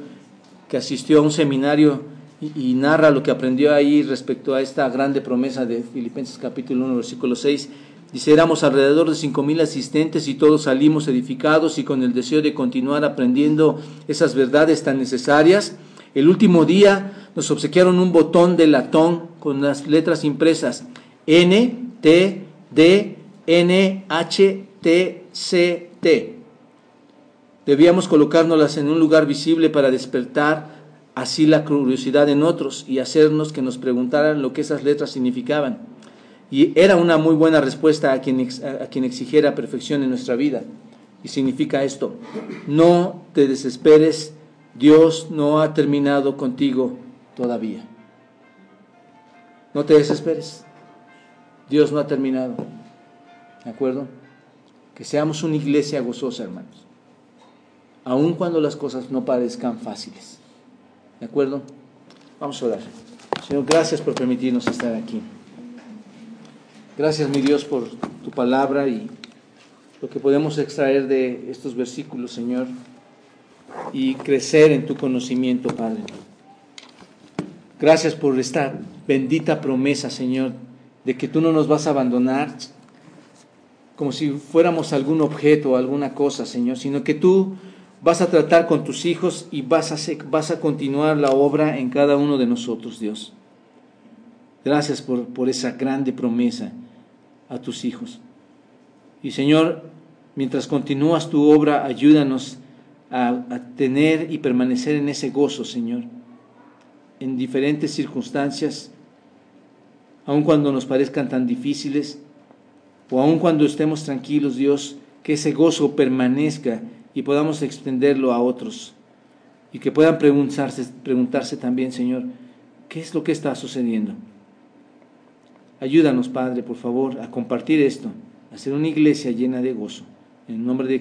que asistió a un seminario y, narra lo que aprendió ahí respecto a esta grande promesa de Filipenses capítulo 1, versículo 6. Dice, éramos alrededor de cinco mil asistentes y todos salimos edificados y con el deseo de continuar aprendiendo esas verdades tan necesarias. El último día nos obsequiaron un botón de latón con las letras impresas N, T, D, N, H, T, C, T. Debíamos colocárnoslas en un lugar visible para despertar así la curiosidad en otros y hacernos que nos preguntaran lo que esas letras significaban. Y era una muy buena respuesta a quien, a quien exigiera perfección en nuestra vida. Y significa esto, no te desesperes, Dios no ha terminado contigo todavía. No te desesperes, Dios no ha terminado. ¿De acuerdo? Que seamos una iglesia gozosa, hermanos aun cuando las cosas no parezcan fáciles. ¿De acuerdo? Vamos a orar. Señor, gracias por permitirnos estar aquí. Gracias, mi Dios, por tu palabra y lo que podemos extraer de estos versículos, Señor. Y crecer en tu conocimiento, Padre. Gracias por esta bendita promesa, Señor, de que tú no nos vas a abandonar como si fuéramos algún objeto o alguna cosa, Señor, sino que tú vas a tratar con tus hijos y vas a, vas a continuar la obra en cada uno de nosotros, Dios. Gracias por, por esa grande promesa a tus hijos. Y Señor, mientras continúas tu obra, ayúdanos a, tener y permanecer en ese gozo, Señor, en diferentes circunstancias, aun cuando nos parezcan tan difíciles, o aun cuando estemos tranquilos, Dios, que ese gozo permanezca y podamos extenderlo a otros. Y que puedan preguntarse, preguntarse también, Señor, ¿qué es lo que está sucediendo? Ayúdanos, Padre, por favor, a compartir esto, a ser una iglesia llena de gozo. En nombre de